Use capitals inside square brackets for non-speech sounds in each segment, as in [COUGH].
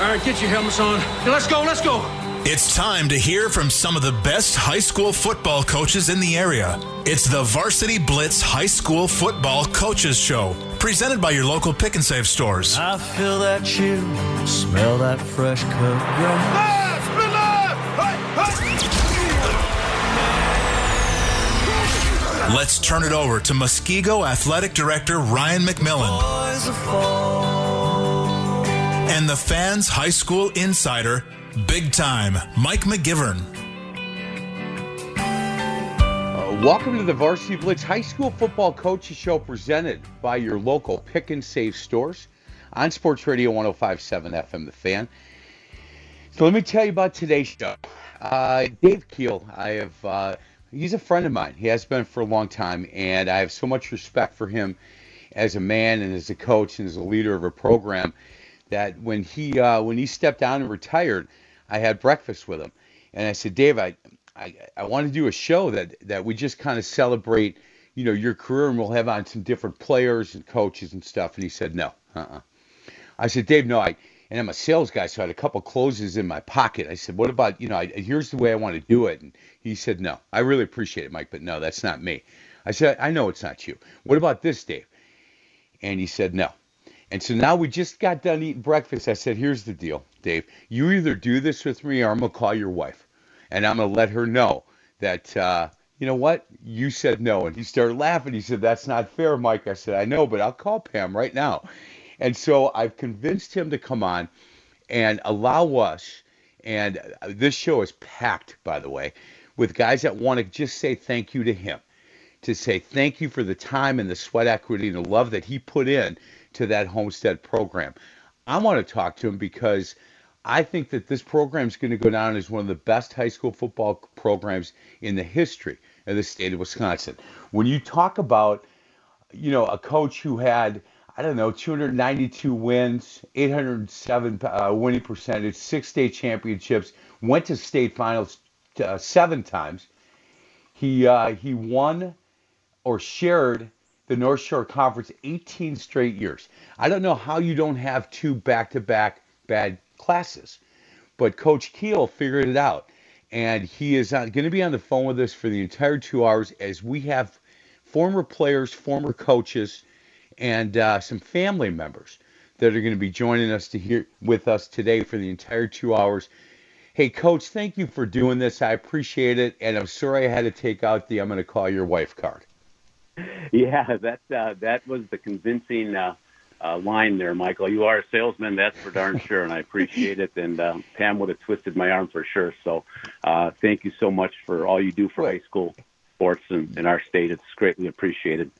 All right, get your helmets on. Let's go, let's go. It's time to hear from some of the best high school football coaches in the area. It's the Varsity Blitz High School Football Coaches Show, presented by your local pick and save stores. I feel that chill, smell that fresh cut grass. Let's turn it over to Muskego Athletic Director Ryan McMillan and the fans' high school insider, big time, Mike McGivern. Uh, welcome to the Varsity Blitz High School Football Coaches Show presented by your local pick and save stores on Sports Radio 1057 FM The Fan. So let me tell you about today's show. Uh, Dave Keel, I have, uh, he's a friend of mine. He has been for a long time, and I have so much respect for him as a man and as a coach and as a leader of a program that when he uh, when he stepped down and retired, I had breakfast with him, and I said, Dave, I I, I want to do a show that that we just kind of celebrate, you know, your career, and we'll have on some different players and coaches and stuff. And he said, no, uh-uh. I said, Dave, no, I and I'm a sales guy, so I had a couple closes in my pocket. I said, what about, you know, I, here's the way I want to do it. And he said, no, I really appreciate it, Mike, but no, that's not me. I said, I know it's not you. What about this, Dave? And he said, no. And so now we just got done eating breakfast. I said, here's the deal, Dave. You either do this with me or I'm going to call your wife. And I'm going to let her know that, uh, you know what? You said no. And he started laughing. He said, that's not fair, Mike. I said, I know, but I'll call Pam right now. And so I've convinced him to come on and allow us. And this show is packed, by the way, with guys that want to just say thank you to him, to say thank you for the time and the sweat equity and the love that he put in to that Homestead program. I want to talk to him because I think that this program is going to go down as one of the best high school football programs in the history of the state of Wisconsin. When you talk about, you know, a coach who had – I don't know, 292 wins, 807 uh, winning percentage, six state championships, went to state finals uh, seven times. He uh, he won or shared the North Shore Conference 18 straight years. I don't know how you don't have two back-to-back bad classes, but Coach Keel figured it out, and he is going to be on the phone with us for the entire two hours as we have former players, former coaches and uh, some family members that are going to be joining us to hear with us today for the entire two hours. Hey, Coach, thank you for doing this. I appreciate it, and I'm sorry I had to take out the "I'm going to call your wife" card. [LAUGHS] Yeah, that uh, that was the convincing uh, uh, line there, Michael. You are a salesman, that's for darn sure, and I appreciate it. And uh, Pam would have twisted my arm for sure. So, uh, thank you so much for all you do for high school sports in, in our state. It's greatly appreciated.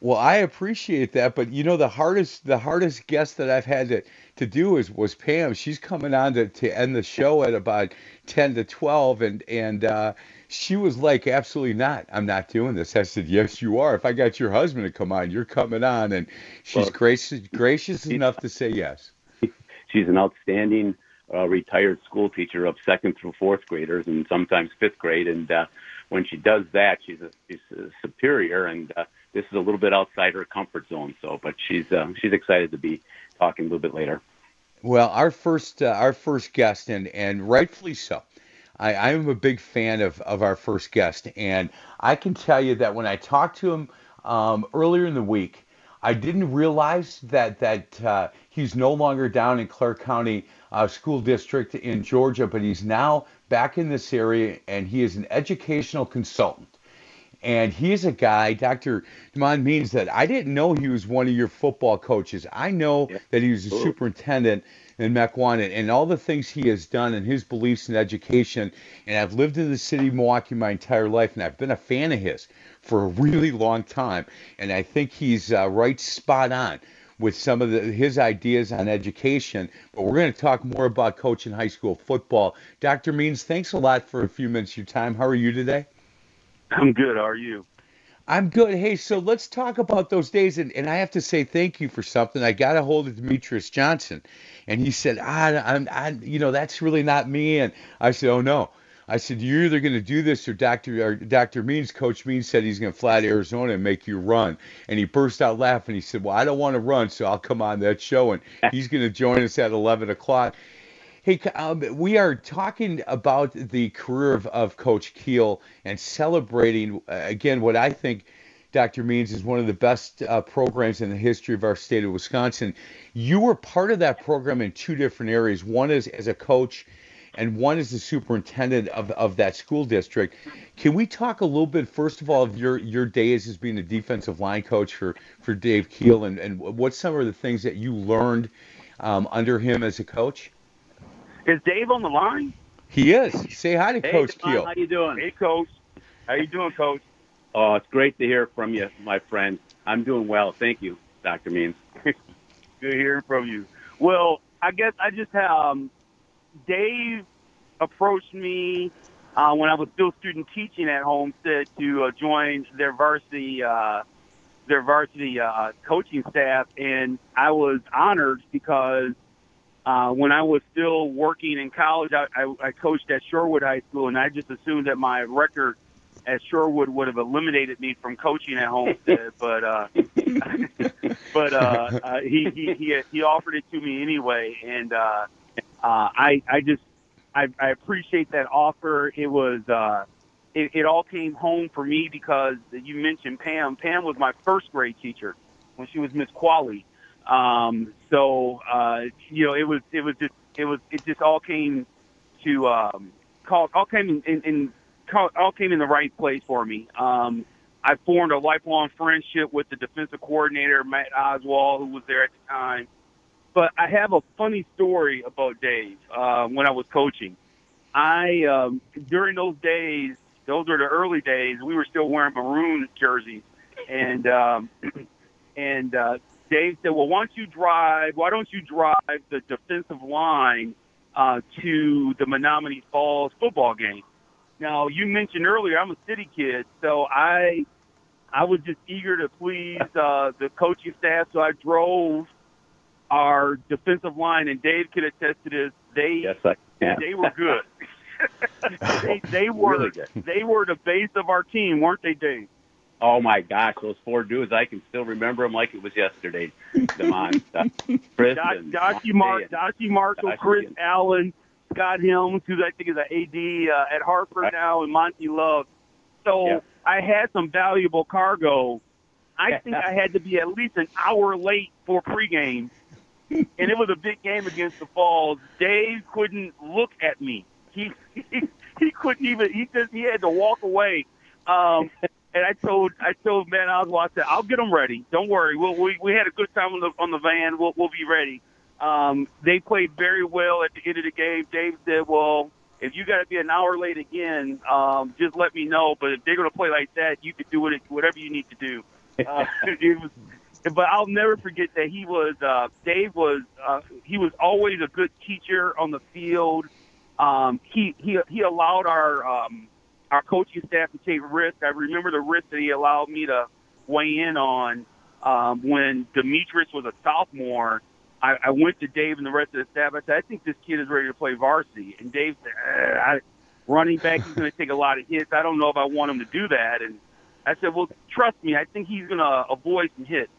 Well, I appreciate that, but you know the hardest the hardest guest that I've had to, to do is was Pam. She's coming on to, to end the show at about ten to twelve, and and uh, she was like, absolutely not. I'm not doing this. I said, yes, you are. If I got your husband to come on, you're coming on, and she's well, gracious [LAUGHS] gracious enough to say yes. She's an outstanding uh, retired school teacher of second through fourth graders, and sometimes fifth grade, and. Uh, when she does that, she's a, she's a superior, and uh, this is a little bit outside her comfort zone. So, but she's uh, she's excited to be talking a little bit later. Well, our first uh, our first guest, and and rightfully so. I, I am a big fan of, of our first guest, and I can tell you that when I talked to him um, earlier in the week, I didn't realize that that uh, he's no longer down in Clarke County uh, School District in Georgia, but he's now back in this area, and he is an educational consultant. And he is a guy, Dr. Demond Means that I didn't know he was one of your football coaches. I know yeah. that he was a superintendent in Mequon and all the things he has done and his beliefs in education. And I've lived in the city of Milwaukee my entire life, and I've been a fan of his for a really long time. And I think he's uh, right spot on with some of the, his ideas on education. But we're going to talk more about coaching high school football. Dr. Means, thanks a lot for a few minutes of your time. How are you today? I'm good. How are you? I'm good. Hey, so let's talk about those days. And, and I have to say thank you for something. I got a hold of Demetrius Johnson, and he said, ah, I'm, I, you know, that's really not me. And I said, oh, no. I said, you're either going to do this or Dr. Or Dr. Means, Coach Means said he's going to fly to Arizona and make you run. And he burst out laughing. He said, well, I don't want to run, so I'll come on that show. And he's going to join us at 11 o'clock. Hey, um, we are talking about the career of, of Coach Keel and celebrating, uh, again, what I think Dr. Means is one of the best uh, programs in the history of our state of Wisconsin. You were part of that program in two different areas. One is as a coach, and one is the superintendent of, of that school district. Can we talk a little bit, first of all, of your, your days as being a defensive line coach for, for Dave Keel and, and what's some of the things that you learned um, under him as a coach? Is Dave on the line? He is. Say hi to hey, Coach Keel. How you doing? Hey, Coach. How you doing, Coach? Oh, it's great to hear from you, my friend. I'm doing well. Thank you, Dr. Means. [LAUGHS] Good hearing from you. Well, I guess I just have um, Dave approached me uh, when I was still student teaching at Homestead to uh, join their varsity uh, their varsity uh, coaching staff, and I was honored because uh, when I was still working in college, I, I, I coached at Shorewood High School, and I just assumed that my record at Shorewood would have eliminated me from coaching at Homestead. [LAUGHS] but uh, [LAUGHS] but uh, uh, he, he he he offered it to me anyway, and uh, uh, I I just I, I appreciate that offer. It was uh, it, it all came home for me because you mentioned Pam. Pam was my first grade teacher when she was Miss Qualley um, so uh, you know, it was it was just it was it just all came to um, call all came in, in, in call, all came in the right place for me. Um, I formed a lifelong friendship with the defensive coordinator Matt Oswald, who was there at the time. But I have a funny story about Dave uh, when I was coaching. I um, during those days, those were the early days. We were still wearing maroon jerseys, and um, [CLEARS THROAT] and uh, Dave said, "Well, why don't you drive? Why don't you drive the defensive line uh, to the Menomonee Falls football game?" Now, you mentioned earlier I'm a city kid, so I I was just eager to please uh, the coaching staff, so I drove our defensive line, and Dave could attest to this. They yes, I can. they were good. [LAUGHS] they, they were really good. they were the base of our team, weren't they, Dave? Oh my gosh, those four dudes! I can still remember them like it was yesterday. [LAUGHS] Demond, Chris, Dottie, Mar- Dottie Marshall, Chris and, Allen, Scott Helms, who I think is an AD uh, at Hartford right. now, and Monty Love. So yeah. I had some valuable cargo. I [LAUGHS] think I had to be at least an hour late for pregame, [LAUGHS] and it was a big game against the Falls. Dave couldn't look at me. He he, he couldn't even. He just he had to walk away. Um, and I told I told Matt Oswald, I said, I'll get them ready. Don't worry. We'll, we we had a good time on the on the van. We'll we'll be ready. Um, they played very well at the end of the game. Dave said, well, if you got to be an hour late again, um, just let me know. But if they're going to play like that, you could do it whatever you need to do. Uh, [LAUGHS] it was, but I'll never forget that he was uh, Dave was uh, he was always a good teacher on the field. Um, he he he allowed our um, our coaching staff to take risks. I remember the risk that he allowed me to weigh in on um, when Demetrius was a sophomore. I, I went to Dave and the rest of the staff. I said, I think this kid is ready to play varsity. And Dave said, eh, I, running back, he's going to take a lot of hits. I don't know if I want him to do that. And I said, well, trust me, I think he's going to avoid some hits.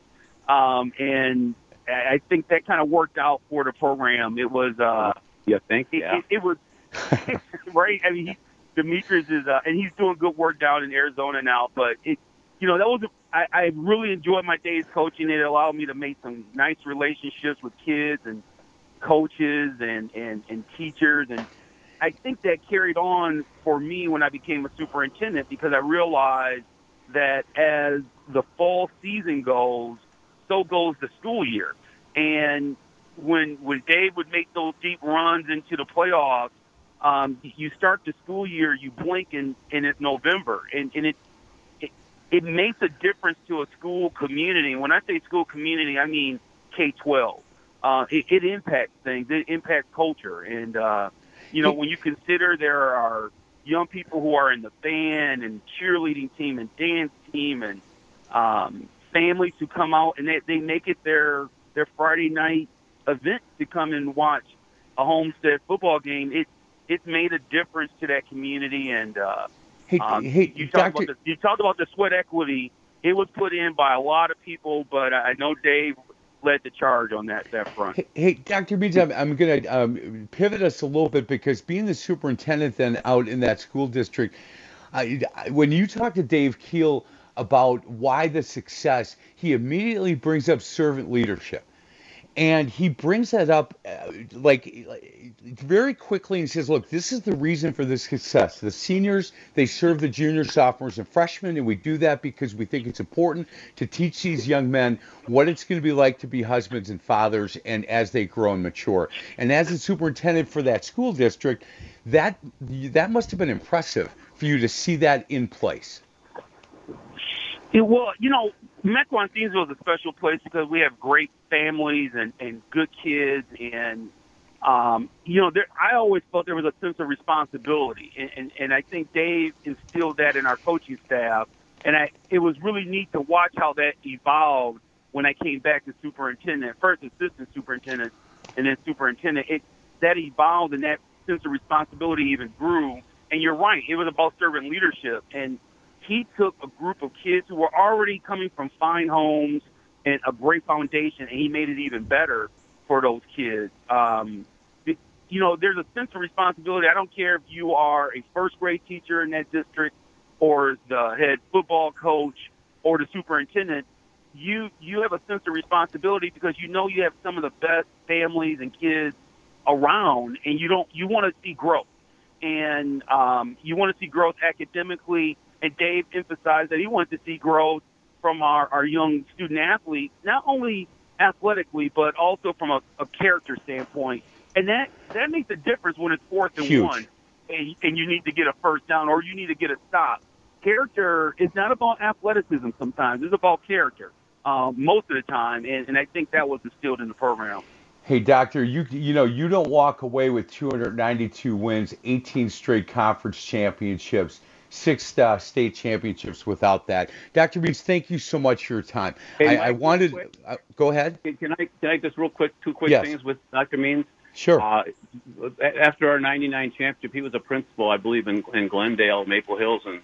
Um, and I think that kind of worked out for the program. It was, uh, yeah, thank you. It, it, it was [LAUGHS] right. I mean, he, Demetrius is, uh, and he's doing good work down in Arizona now. But it, you know, that was I, I really enjoyed my days coaching. It allowed me to make some nice relationships with kids and coaches and, and, and teachers. And I think that carried on for me when I became a superintendent because I realized that as the fall season goes, so goes the school year. And when when Dave would make those deep runs into the playoffs, um, you start the school year, you blink and, and it's November, and, and it, it it makes a difference to a school community. When I say school community, I mean K twelve. Uh, it, it impacts things. It impacts culture, and uh, you know when you consider there are young people who are in the band and cheerleading team and dance team and um, families who come out and they, they make it their their Friday night event to come and watch a Homestead football game. It it's made a difference to that community. And uh, hey, um, hey, you talked about the, you talked about the sweat equity. It was put in by a lot of people, but I know Dave led the charge on that that front. Hey, hey Dr. Means, I'm, I'm going to um, pivot us a little bit because being the superintendent then out in that school district, I, when you talk to Dave Keel about why the success, he immediately brings up servant leadership and he brings that up uh, like, like very quickly and says look this is the reason for the success. The seniors they serve the juniors sophomores and freshmen and we do that because we think it's important to teach these young men what it's going to be like to be husbands and fathers and as they grow and mature. And as a superintendent for that school district that that must have been impressive for you to see that in place. Yeah, well, you know, Thiensville is a special place because we have great families and, and good kids. And, um, you know, there, I always felt there was a sense of responsibility. And, and, and I think Dave instilled that in our coaching staff. And I, it was really neat to watch how that evolved when I came back to superintendent, first assistant superintendent, and then superintendent. It, that evolved and that sense of responsibility even grew. And you're right, it was about servant leadership. And he took a group of kids who were already coming from fine homes and a great foundation, and he made it even better for those kids. Um, you know, there's a sense of responsibility. I don't care if you are a first grade teacher in that district or the head football coach or the superintendent. You you have a sense of responsibility because you know you have some of the best families and kids around, and you don't you want to see growth, and um, you want to see growth academically and Dave emphasized that he wanted to see growth from our, our young student athletes, not only athletically, but also from a, a character standpoint. And that, that makes a difference when it's fourth and Huge. one and, and you need to get a first down or you need to get a stop. Character is not about athleticism sometimes. It's about character um, most of the time. And, and I think that was instilled in the program. Hey, doctor, you you know you don't walk away with 292 wins, 18 straight conference championships six uh, state championships without that. Dr. Means, thank you so much for your time. Hey, I, I wanted. Uh, go ahead. Can I can I just real quick two quick Yes. things with Dr. Means? Sure. Uh, after our '99 championship, he was a principal, I believe, in, in Glendale, Maple Hills, and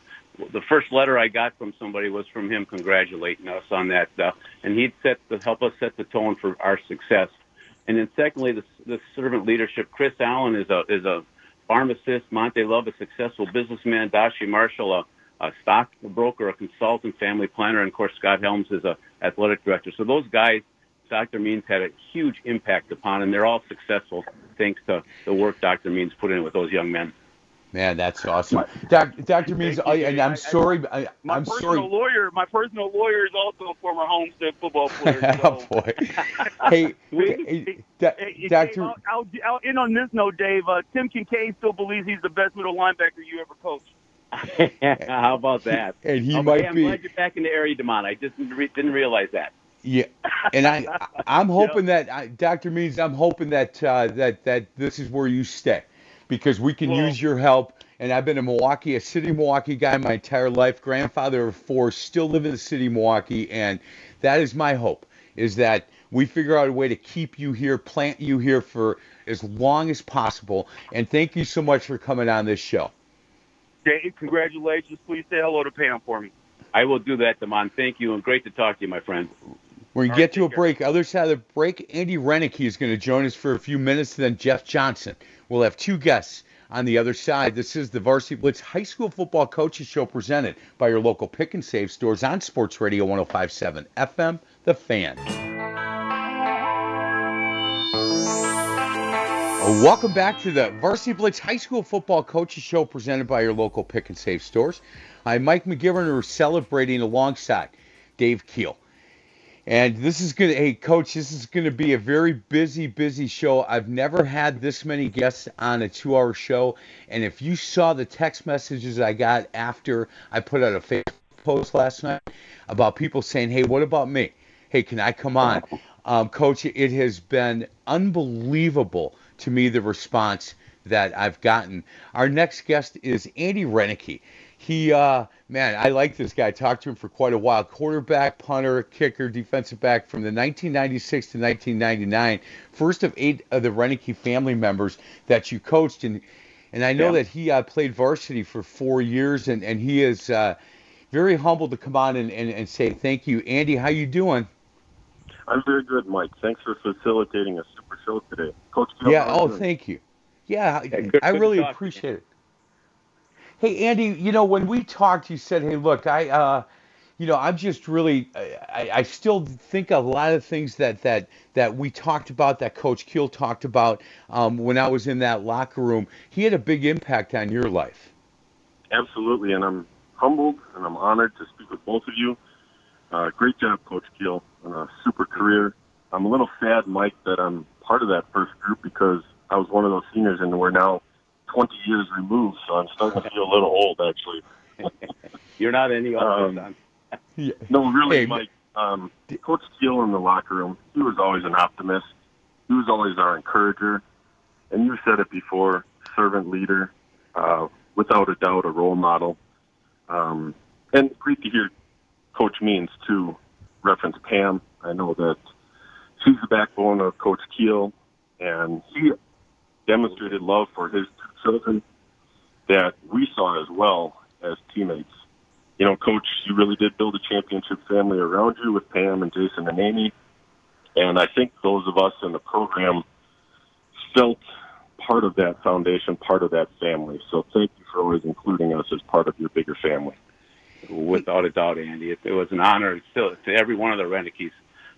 the first letter I got from somebody was from him congratulating us on that, uh, and he'd set the help us set the tone for our success. And then secondly, the, the servant leadership. Chris Allen is a is a pharmacist. Monte Love, a successful businessman. Dashi Marshall, a, a stockbroker, a consultant, family planner, and of course Scott Helms is a athletic director. So those guys, Dr. Means had a huge impact upon, and they're all successful thanks to the work Dr. Means put in with those young men. Man, that's awesome. Doc, Dr. Means, I, and I'm sorry. I, My I'm personal sorry. lawyer, my personal lawyer is also a former Homestead football [LAUGHS] player. oh boy. [LAUGHS] [LAUGHS] Hey, hey, Hey, hey, Doctor. Dave, I'll, I'll, I'll end on this note, Dave. Uh, Tim Kincaid still believes he's the best middle linebacker you ever coached. How about that? And he Oh, might hey, I'm be- glad you're back in the area, Demond. I just didn't, re- didn't realize that. Yeah, and I, I- I'm hoping that I, Dr. Means, I'm hoping that uh, that that this is where you stay, because we can Well- use your help. And I've been a Milwaukee, a city Milwaukee guy my entire life. Grandfather of four, still live in the city of Milwaukee, and that is my hope. Is that we figure out a way to keep you here, plant you here for as long as possible. And thank you so much for coming on this show. Dave, congratulations. Please say hello to Pam for me. I will do that, Demond. Thank you, and great to talk to you, my friend. We're going to get to a break. Other side of the break, Andy Renicky is going to join us for a few minutes, and then Jeff Johnson. We'll have two guests on the other side. This is the Varsity Blitz High School Football Coaches Show presented by your local pick and save stores on Sports Radio 1057 FM, The Fan. Uh, welcome back to the Varsity Blitz High School Football Coaches Show presented by your local pick and save stores. I'm Mike McGivern, we're celebrating alongside Dave Keel. And this is going to, hey, coach, this is going to be a very busy, busy show. I've never had this many guests on a two hour show. And if you saw the text messages I got after I put out a Facebook post last night about people saying, hey, what about me? Hey, can I come on? Um, coach, it has been unbelievable to me the response that I've gotten. Our next guest is Andy Renicky. He, uh, man, I like this guy. Talked to him for quite a while. Quarterback, punter, kicker, defensive back from the 1996 to 1999. First of eight of the Renicky family members that you coached, and and I know yeah. that he uh, played varsity for four years, and and he is uh, very humble to come on and, and, and say thank you, Andy. How you doing? I'm very good, Mike. Thanks for facilitating a super show today, Coach. yeah. Oh, thank you. Yeah, yeah good, I really appreciate it. Hey, Andy, you know, when we talked, you said, hey, look, I, uh, you know, I'm just really, I, I still think a lot of things that, that, that we talked about, that Coach Keel talked about um, when I was in that locker room. He had a big impact on your life. Absolutely, and I'm humbled and I'm honored to speak with both of you. Uh, great job, Coach Keel, on a super career. I'm a little sad, Mike, that I'm part of that first group because I was one of those seniors, and we're now 20 years removed, so I'm starting to feel a little old, actually. [LAUGHS] You're not any older. Um, no, really, hey, Mike. Um, Coach Keel in the locker room, he was always an optimist. He was always our encourager. And you said it before, servant leader, uh, without a doubt, a role model. Um, and great to hear Coach Means, too, reference Pam. I know that she's the backbone of Coach Keel, and he demonstrated love for his children that we saw as well as teammates. You know, Coach, you really did build a championship family around you with Pam and Jason and Amy. And I think those of us in the program felt part of that foundation, part of that family. So thank you for always including us as part of your bigger family. Without a doubt, Andy. It, was an honor still to every one of the Renekes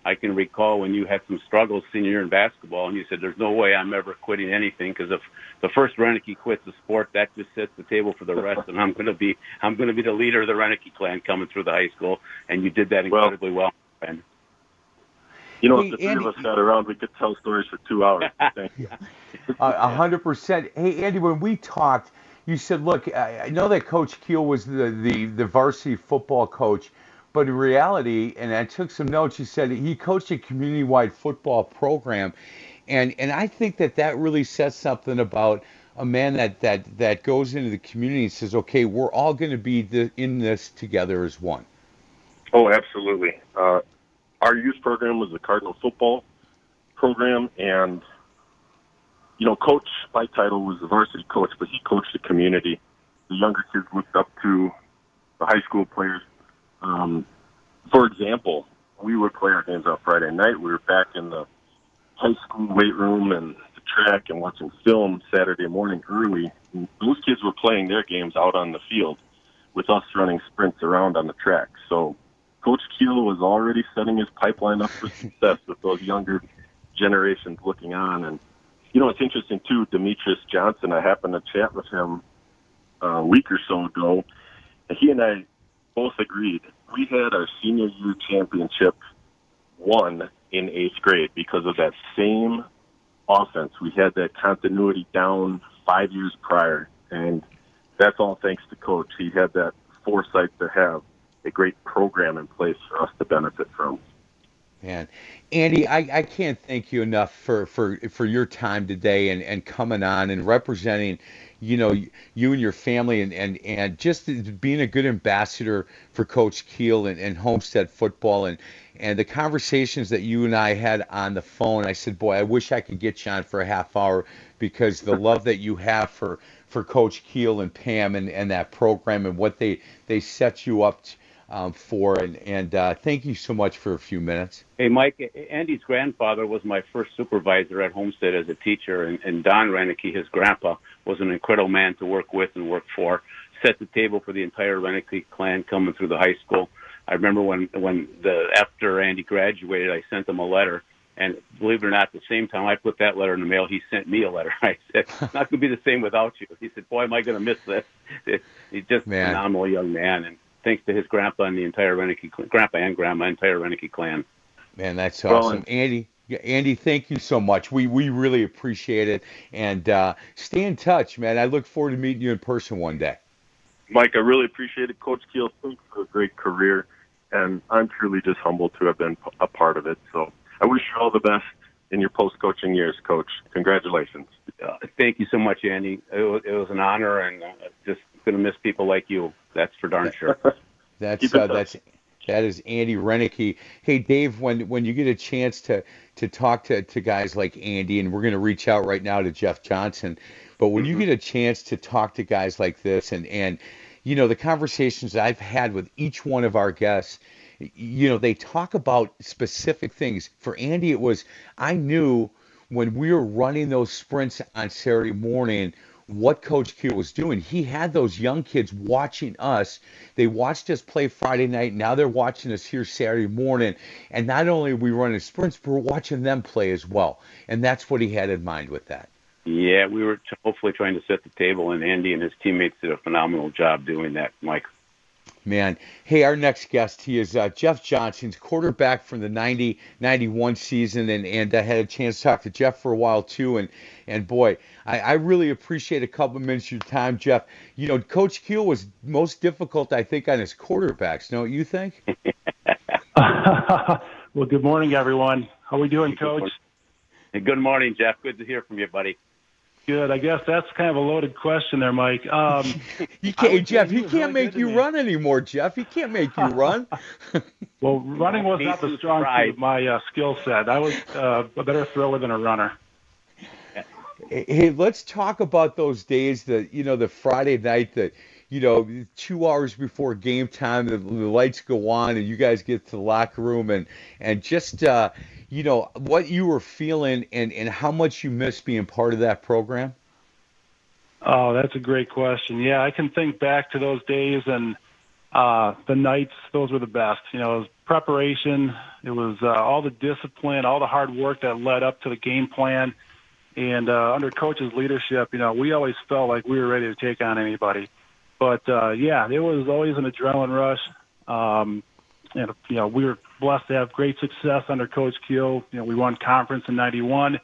I can recall when you had some struggles senior year in basketball, and you said, "There's no way I'm ever quitting anything because if the first Reneke quits the sport, that just sets the table for the rest, and I'm going to be I'm going to be the leader of the Reneke clan coming through the high school." And you did that incredibly well, well You know, hey, if the three Andy, of us sat around, we could tell stories for two hours. [LAUGHS] Thank you. A hundred percent. Hey, Andy, when we talked, you said, "Look, I know that Coach Keel was the the, the varsity football co." But in reality, and I took some notes, he said he coached a community wide football program. And, and I think that that really says something about a man that, that, that goes into the community and says, okay, we're all going to be the, in this together as one. Oh, absolutely. Uh, our youth program was the Cardinal football program, and you know, coach by title was the varsity coach, but he coached the community. The younger kids looked up to the high school players um, for example, we would play our games on Friday night. We were back in the high school weight room and the track and watching film Saturday morning early. Those kids were playing their games out on the field with us running sprints around on the track. So Coach Keel was already setting his pipeline up for success with those younger generations looking on. And, you know, it's interesting, too, Demetrius Johnson, I happened to chat with him a week or so ago. And he and I both agreed. We had our senior year championship won in eighth grade because of that same offense. We had that continuity down five years prior, and that's all thanks to coach. He had that foresight to have a great program in place for us to benefit from. Man, Andy, I, I can't thank you enough for, for, for your time today and, and coming on and representing you know you and your family and and and just being a good ambassador for coach keel and, and homestead football and and the conversations that you and i had on the phone i said boy i wish i could get you on for a half hour because the love that you have for for coach keel and pam and and that program and what they they set you up um, for. And, and uh, thank you so much for a few minutes. Hey, Mike, Andy's grandfather was my first supervisor at Homestead as a teacher, and, and Don Renicky, his grandpa, was an incredible man to work with and work for. Set the table for the entire Renicky clan coming through the high school. I remember when when the after Andy graduated, I sent him a letter, and believe it or not, the same time I put that letter in the mail, he sent me a letter. [LAUGHS] I said, "It's [LAUGHS] not going to be the same without you." He said, "Boy, am I going to miss this." [LAUGHS] He's just man. a phenomenal young man, and thanks to his grandpa and the entire Renicky grandpa and grandma, entire Renicky clan. Man, that's awesome, well, Andy. Andy, thank you so much. We we really appreciate it, and uh, stay in touch, man. I look forward to meeting you in person one day. Mike, I really appreciate it, Coach Keel. Thanks for a great career, and I'm truly just humbled to have been a part of it. So I wish you all the best in your post coaching years, Coach. Congratulations. Uh, thank you so much, Andy. It was, it was an honor, and uh, just going to miss people like you. That's for darn sure. [LAUGHS] that's uh, that's that is Andy Renicky. Hey, Dave, when when you get a chance to to talk to, to guys like Andy, and we're going to reach out right now to Jeff Johnson, but when mm-hmm. you get a chance to talk to guys like this, and and you know the conversations I've had with each one of our guests, you know they talk about specific things. For Andy, it was I knew when we were running those sprints on Saturday morning what Coach Q was doing. He had those young kids watching us. They watched us play Friday night. Now they're watching us here Saturday morning. And not only are we running sprints, but we're watching them play as well. And that's what he had in mind with that. Yeah, we were hopefully trying to set the table, and Andy and his teammates did a phenomenal job doing that, Mike man. Hey, our next guest, he is uh, Jeff Johnson's quarterback from the 90 91 season. And, and I had a chance to talk to Jeff for a while, too. And, and boy, I, I really appreciate a couple of minutes of your time, Jeff. You know, Coach Q was most difficult, I think, on his quarterbacks, don't you think? [LAUGHS] well, good morning, everyone. How are we doing, Coach? Good morning, Jeff. Good to hear from you, buddy. Good. I guess that's kind of a loaded question there, Mike. Um, [LAUGHS] he can't, Jeff. He can't make you run anymore, Jeff. He can't make you run. [LAUGHS] well, running was not the strong suit of my uh, skill set. I was uh, a better thrower than a runner. Hey, let's talk about those days that you know the Friday night that you know two hours before game time the, the lights go on and you guys get to the locker room and and just uh, you know, what you were feeling and, and how much you missed being part of that program? Oh, that's a great question. Yeah, I can think back to those days and uh, the nights. Those were the best. You know, it was preparation. It was uh, all the discipline, all the hard work that led up to the game plan. And uh, under coach's leadership, you know, we always felt like we were ready to take on anybody. But uh, yeah, it was always an adrenaline rush. Um, and you know we were blessed to have great success under Coach Keel. You know we won conference in '91,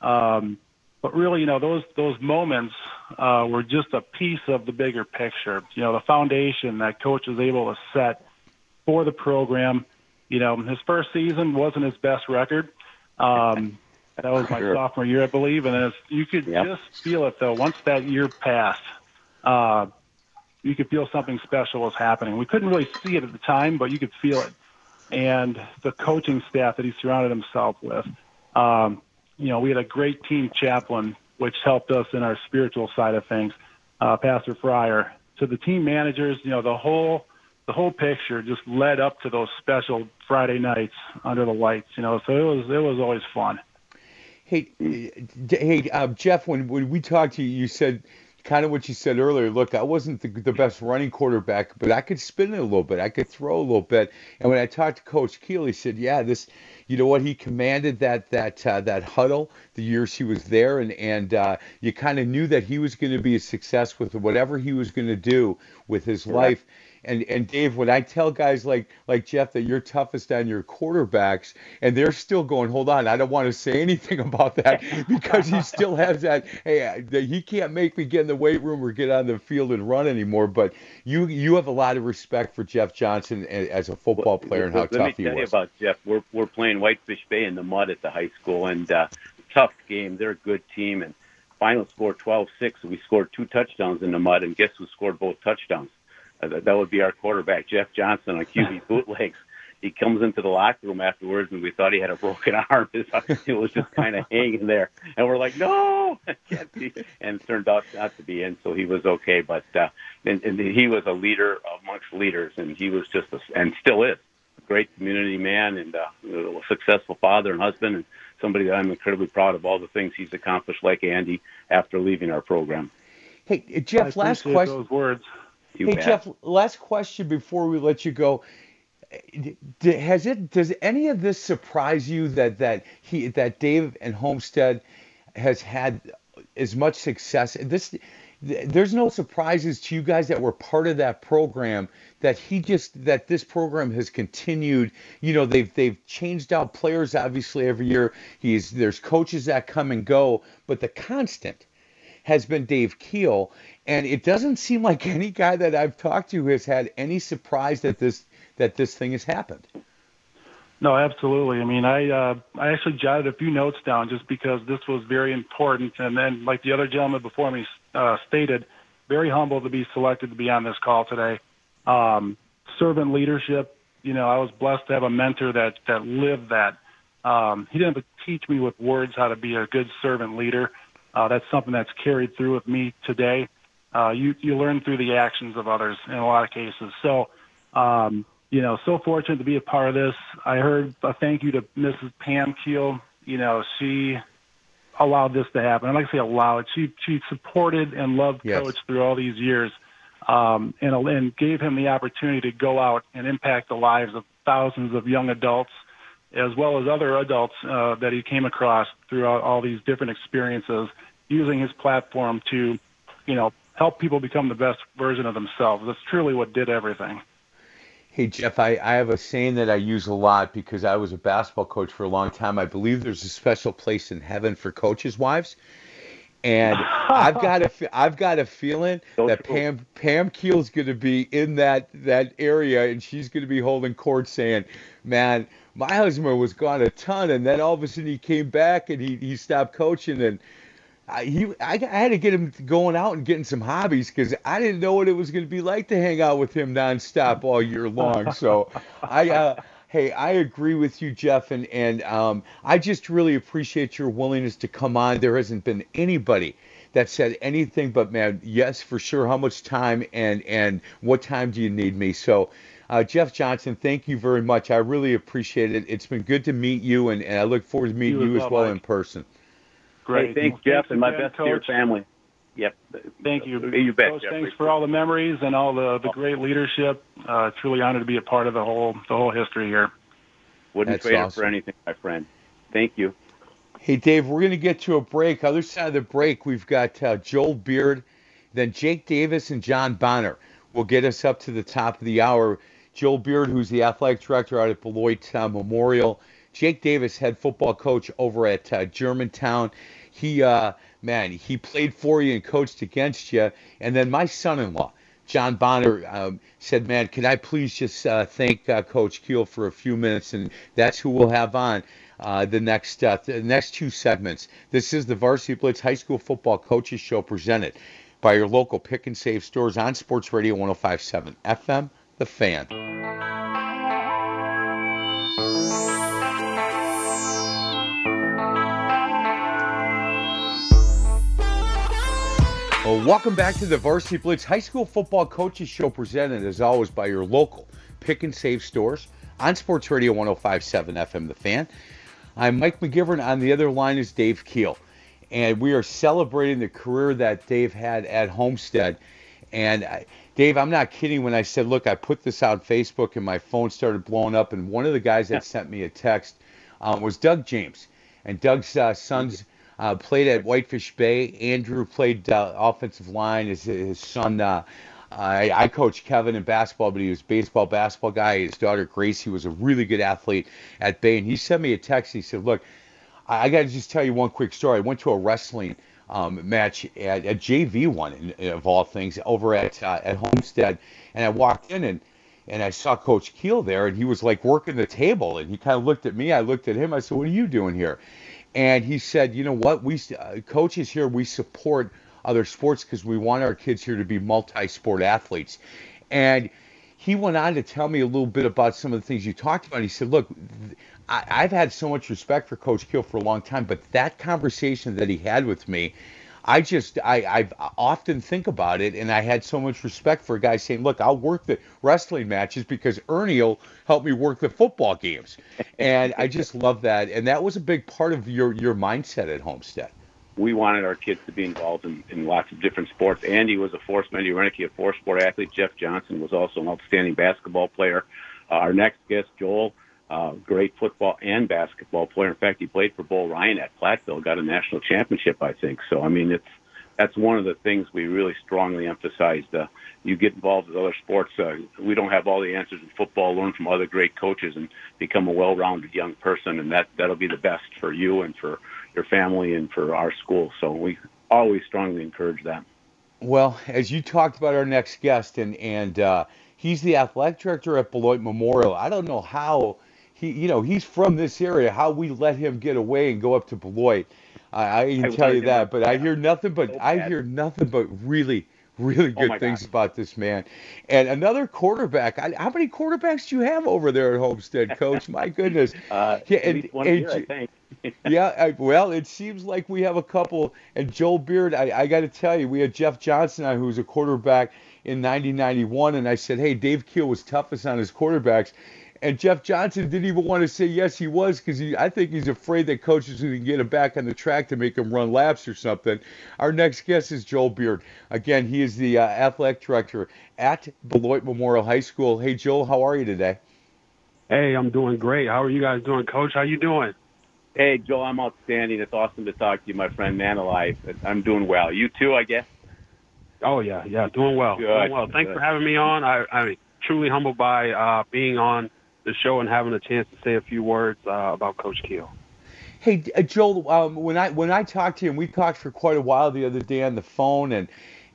um, but really you know those those moments uh, were just a piece of the bigger picture. You know the foundation that Coach was able to set for the program. You know his first season wasn't his best record. Um, [LAUGHS] that was my sure. sophomore year, I believe, and you could yep. just feel it though. Once that year passed, uh, you could feel something special was happening. We couldn't really see it at the time, but you could feel it. And the coaching staff that he surrounded himself with, um, you know, we had a great team chaplain, which helped us in our spiritual side of things, uh, Pastor Fryer. To the team managers, you know, the whole the whole picture just led up to those special Friday nights under the lights. You know, so it was it was always fun. Hey, hey, uh, Jeff, when when we talked to you, you said kind of what you said earlier. Look, I wasn't the, the, best running quarterback, but I could spin it a little bit. I could throw a little bit. And when I talked to Coach Keel, he said, "Yeah, this, you know what? He commanded that that uh, that huddle the years he was there, and and uh, you kind of knew that he was going to be a success with whatever he was going to do with his life." And and Dave, when I tell guys like like Jeff that you're toughest on your quarterbacks, and they're still going, hold on, I don't want to say anything [LAUGHS] about that [LAUGHS] because he still has that. Hey, he can't make me get in the weight room or get on the field and run anymore. But you you have a lot of respect for Jeff Johnson as a football player and how Let tough he was. Let me tell you about Jeff. We're we're playing Whitefish Bay in the mud at the high school, and uh, tough game. They're a good team, and final score 12-6. We scored two touchdowns in the mud, and guess who scored both touchdowns? Uh, that would be our quarterback, Jeff Johnson, on QB [LAUGHS] bootlegs. he comes into the locker room afterwards, and we thought he had a broken [LAUGHS] arm. it was just kind of [LAUGHS] hanging there, and we're like, no, it can't be. And it turned out not to be, and so he was okay. But uh, and, and he was a leader amongst leaders, and he was just a, and still is a great community man and uh, a successful father and husband, and somebody that I'm incredibly proud of all the things he's accomplished, like Andy, after leaving our program. Hey, Jeff, last question. Those words. You hey, bet. Jeff, last question before we let you go. Has it? Does any of this surprise you that that he that Dave and Homestead has had as much success? This there's no surprises to you guys that were part of that program that he just that this program has continued you know they've they've changed out players obviously every year he's there's coaches that come and go but the constant has been Dave Keel and it doesn't seem like [LAUGHS] any guy that I've talked to has had any surprise that this that this thing has happened No, absolutely. I mean, I uh, I actually jotted a few notes down just because this was very important. And then, like the other gentleman before me uh, stated, very humble to be selected to be on this call today. Um, servant leadership. You know, I was blessed to have a mentor that that lived that. Um, he didn't teach me with words how to be a good servant leader. Uh, that's something that's carried through with me today. Uh, you you learn through the actions of others in a lot of cases. So. Um, you know, so fortunate to be a part of this. I heard a thank you to Mrs. Pam Keel. You know, she allowed this to happen. I like to say allowed. She she supported and loved Yes. Coach through all these years, um, and and gave him the opportunity to go out and impact the lives of thousands of young adults, as well as other adults uh, that he came across throughout all these different experiences, using his platform to, you know, help people become the best version of themselves. That's truly what did everything. Hey Jeff, I, I have a saying that I use a lot because I was a basketball coach for a long time. I believe there's a special place in heaven for coaches' wives, and [LAUGHS] I've got a I've got a feeling So that true. Pam Pam Keel's going to be in that that area, and she's going to be holding court, saying, "Man, my husband was gone a ton, and then all of a sudden he came back and he he stopped coaching and." I, he, I, I had to get him going out and getting some hobbies because I didn't know what it was going to be like to hang out with him nonstop all year long. So, I, uh, hey, I agree with you, Jeff, and and um, I just really appreciate your willingness to come on. There hasn't been anybody that said anything but man, yes, for sure. How much time and and what time do you need me? So. Uh, Jeff Johnson, thank you very much. I really appreciate it. It's been good to meet you, and, and I look forward to meeting You you, as well, well in person. Great. Hey, thanks, Well, Jeff, and my again, best to your family. Yep. Thank you. You bet, Coach, Jeffrey. thanks for all the memories and all the, the great leadership. Uh, truly honored to be a part of the whole the whole history here. Wouldn't That's trade it for anything, my friend. Thank you. Hey, Dave, we're going to get to a break. Other side of the break, we've got uh, Joel Beard, then Jake Davis and John Bonner will get us up to the top of the hour. Joel Beard, who's the athletic director out at Beloit uh, Memorial. Jake Davis, head football coach over at uh, Germantown. He, uh, man, he played for you and coached against you. And then my son-in-law, John Bonner, um, said, "Man, can I please just uh, thank uh, Coach Keel for a few minutes?" And that's who we'll have on uh, the next uh, the next two segments. This is the Varsity Blitz High School Football Coaches Show presented by your local pick and save stores on Sports Radio 105.7 FM, The Fan. Well, welcome back to the Varsity Blitz High School Football Coaches Show, presented as always by your local pick and save stores on Sports Radio 105.7 FM The Fan. I'm Mike McGivern. On the other line is Dave Keel. And we are celebrating the career that Dave had at Homestead. And I, Dave, I'm not kidding when I said, look, I put this on Facebook and my phone started blowing up. And one of the guys that sent me a text um, was Doug James. And Doug's uh, sons uh, played at Whitefish Bay. Andrew played uh, offensive line. His, his son, uh, I, I coached Kevin in basketball, but he was baseball, basketball guy. His daughter, Gracie, was a really good athlete at Bay. And he sent me a text. He said, look, I, I got to just tell you one quick story. I went to a wrestling um, match at a JV one, in, of all things, over at uh, at Homestead. And I walked in and and I saw Coach Keel there, and he was like working the table, and he kind of looked at me. I looked at him. I said, "What are you doing here?" And he said, "You know what? We uh, coaches here, we support other sports because we want our kids here to be multi-sport athletes." And he went on to tell me a little bit about some of the things you talked about. He said, "Look, I, I've had so much respect for Coach Keel for a long time, but that conversation that he had with me." I just I I often think about it, and I had so much respect for a guy saying, "Look, I'll work the wrestling matches because Ernie will help me work the football games," and I just [LAUGHS] love that, and that was a big part of your your mindset at Homestead. We wanted our kids to be involved in, in lots of different sports. Andy was a force, Andy Renicky, a four sport athlete. Jeff Johnson was also an outstanding basketball player. Uh, our next guest, Joel, uh, great football and basketball player. In fact, he played for Bo Ryan at Platteville, got a national championship, I think. So, I mean, it's that's one of the things we really strongly emphasized. Uh, you get involved with other sports. Uh, we don't have all the answers in football. Learn from other great coaches and become a well-rounded young person, and that that'll be the best for you and for your family and for our school. So we always strongly encourage that. Well, as you talked about our next guest, and and uh, he's the athletic director at Beloit Memorial. I don't know how he, you know, he's from this area. How we let him get away and go up to Beloit, I, I can I tell you that. But I hear nothing but so I hear nothing but really, really oh good oh things God. about this man. And another quarterback. I, how many quarterbacks do you have over there at Homestead, Coach? My goodness. [LAUGHS] uh, yeah, and, one and, year, I think. [LAUGHS] yeah, I, well, it seems like we have a couple. And Joel Beard, I, I got to tell you, we had Jeff Johnson on, who was a quarterback in 1991, and I said, hey, Dave Keel was toughest on his quarterbacks. And Jeff Johnson didn't even want to say yes, he was, because he, I think he's afraid that coaches can get him back on the track to make him run laps or something. Our next guest is Joel Beard. Again, he is the uh, athletic director at Beloit Memorial High School. Hey, Joel, how are you today? Hey, I'm doing great. How are you guys doing, Coach? How you doing? Hey, Joel, I'm outstanding. It's awesome to talk to you, my friend, man alive. I'm doing well. You too, I guess. Oh yeah, yeah, doing well. Good. Doing well. Thanks Good. for having me on. I, I'm truly humbled by uh, being on the show and having a chance to say a few words uh, about Coach Keel. Hey, uh, Joel, um, when I when I talked to him, we talked for quite a while the other day on the phone, and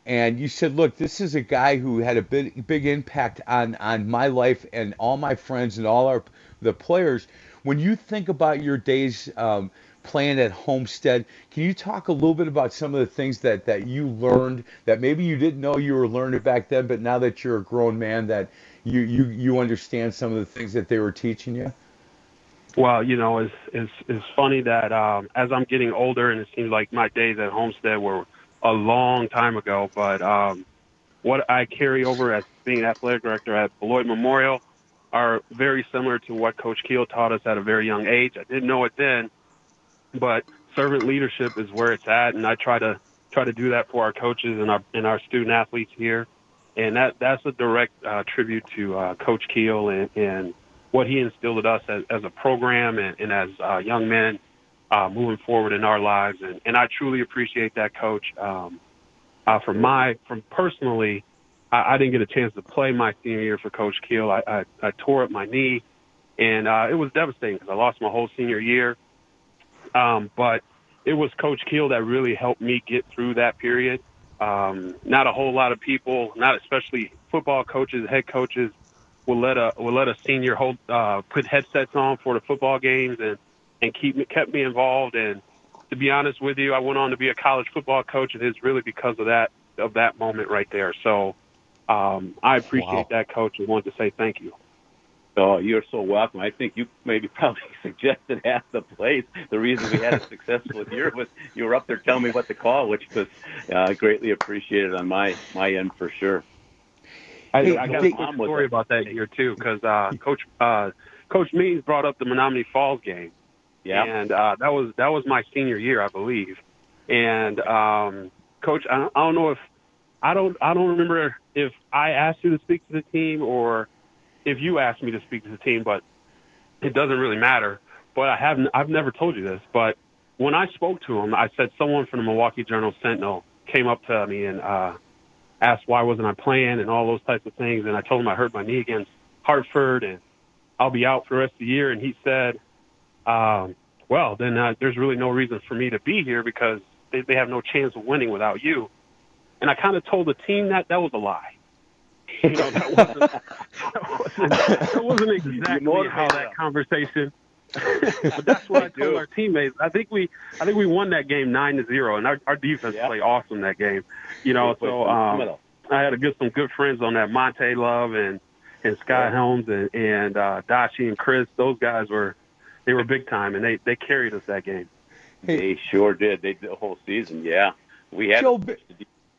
and you said, look, this is a guy who had a big big impact on on my life and all my friends and all our the players. When you think about your days um, playing at Homestead, can you talk a little bit about some of the things that that you learned that maybe you didn't know you were learning back then, but now that you're a grown man, that you you you understand some of the things that they were teaching you? Well, you know, it's it's it's funny that um, as I'm getting older, and it seems like my days at Homestead were a long time ago, but um, what I carry over as being athletic director at Beloit Memorial are very similar to what Coach Keel taught us at a very young age. I didn't know it then, but servant leadership is where it's at, and I try to try to do that for our coaches and our and our student athletes here and that that's a direct uh, tribute to uh, Coach Keel and, and what he instilled in us as, as a program and, and as uh, young men uh, moving forward in our lives. And, and I truly appreciate that, Coach. Um, uh, from my from personally, I, I didn't get a chance to play my senior year for Coach Keel. I, I, I tore up my knee, and uh, it was devastating because I lost my whole senior year. Um, but it was Coach Keel that really helped me get through that period. Um, not a whole lot of people, not especially football coaches, head coaches, will let a will let a senior hold uh, put headsets on for the football games and and keep me, kept me involved. And to be honest with you, I went on to be a college football coach, and it's really because of that of that moment right there. So um, I appreciate wow. that, coach, and wanted to say thank you. Oh, you're so welcome. I think you maybe [LAUGHS] probably suggested half the place. The reason we had a [LAUGHS] successful year was you were up there telling me what to call, which was uh, greatly appreciated on my my end for sure. I, I got a quick story about that year too, because uh, Coach uh, Coach Means brought up the Menomonee Falls game. Yeah, and uh, that was that was my senior year, I believe. And um, Coach, I don't, I don't know if I don't I don't remember if I asked you to speak to the team or if you asked me to speak to the team, but it doesn't really matter. But I haven't. I've never told you this, but when I spoke to him, I said someone from the Milwaukee Journal Sentinel came up to me and uh, asked why wasn't I playing and all those types of things. And I told him I hurt my knee against Hartford and I'll be out for the rest of the year. And he said, um, "Well, then uh, there's really no reason for me to be here because they, they have no chance of winning without you." And I kind of told the team that that was a lie. [LAUGHS] You know, that wasn't, [LAUGHS] that wasn't, that wasn't exactly how that conversation. [LAUGHS] but that's what I, I told our teammates. I think we, I think we won that game nine to zero, and our, our defense yeah. played awesome that game. You know, so um, I had a good some good friends on that Monte Love and and Sky Helms and, and uh, Dashi and Chris. Those guys were they were big time, and they they carried us that game. They sure did. They did the whole season. Yeah, we had Joe, to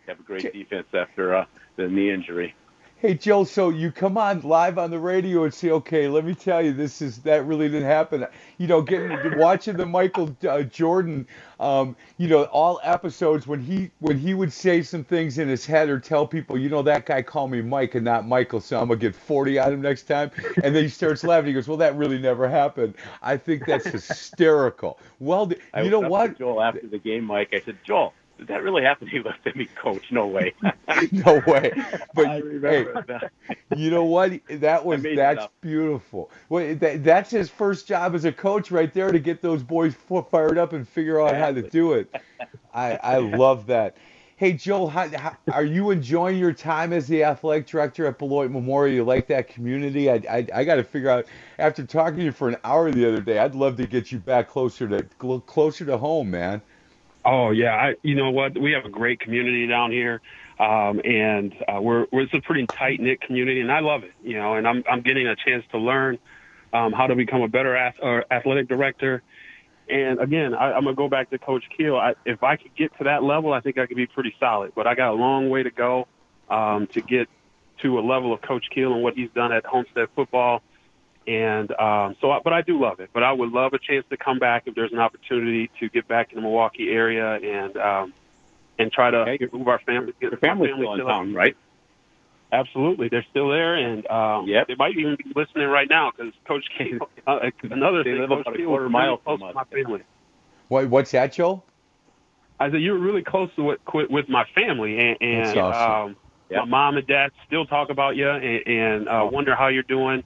have a great defense after uh, the knee injury. Hey Joe, so you come on live on the radio and say, "Okay, let me tell you, this is that really didn't happen." You know, getting watching the Michael uh, Jordan, um, you know, all episodes when he when he would say some things in his head or tell people, you know, that guy called me Mike and not Michael, so I'm gonna get 40 on him next time. And then he starts laughing. He goes, "Well, that really never happened." I think that's [LAUGHS] hysterical. Well, you know what? Joel after the game, Mike. I said, Joel, did that really happen? [LAUGHS] He looked at me, Coach. No way. [LAUGHS] no way. But I hey, that. you know what? That was that's beautiful. Well, that, that's his first job as a coach, right there, to get those boys fired up and figure out how to do it. I I love that. Hey Joel, how, how, are you enjoying your time as the athletic director at Beloit Memorial? You like that community? I I, I got to figure out. After talking to you for an hour the other day, I'd love to get you back closer to closer to home, man. Oh yeah, I you know what? We have a great community down here, um, and uh, we're, we're it's a pretty tight knit community, and I love it. You know, and I'm I'm getting a chance to learn um, how to become a better ath- or athletic director. And again, I, I'm gonna go back to Coach Keel. I, if I could get to that level, I think I could be pretty solid. But I got a long way to go um, to get to a level of Coach Keel and what he's done at Homestead football. And um, so, I, but I do love it. But I would love a chance to come back if there's an opportunity to get back in the Milwaukee area and um, and try to move our family. Get Your family's family still in town, right? Absolutely, they're still there, and um, Yep. they might even be listening right now because Coach K. [LAUGHS] Uh, another They thing, live Coach about a K quarter mile really from close us. to my family. What what's that, Joe? I said you were really close to what with, with my family, and, and awesome. um, my mom and dad still talk about you and, and uh, wonder how you're doing.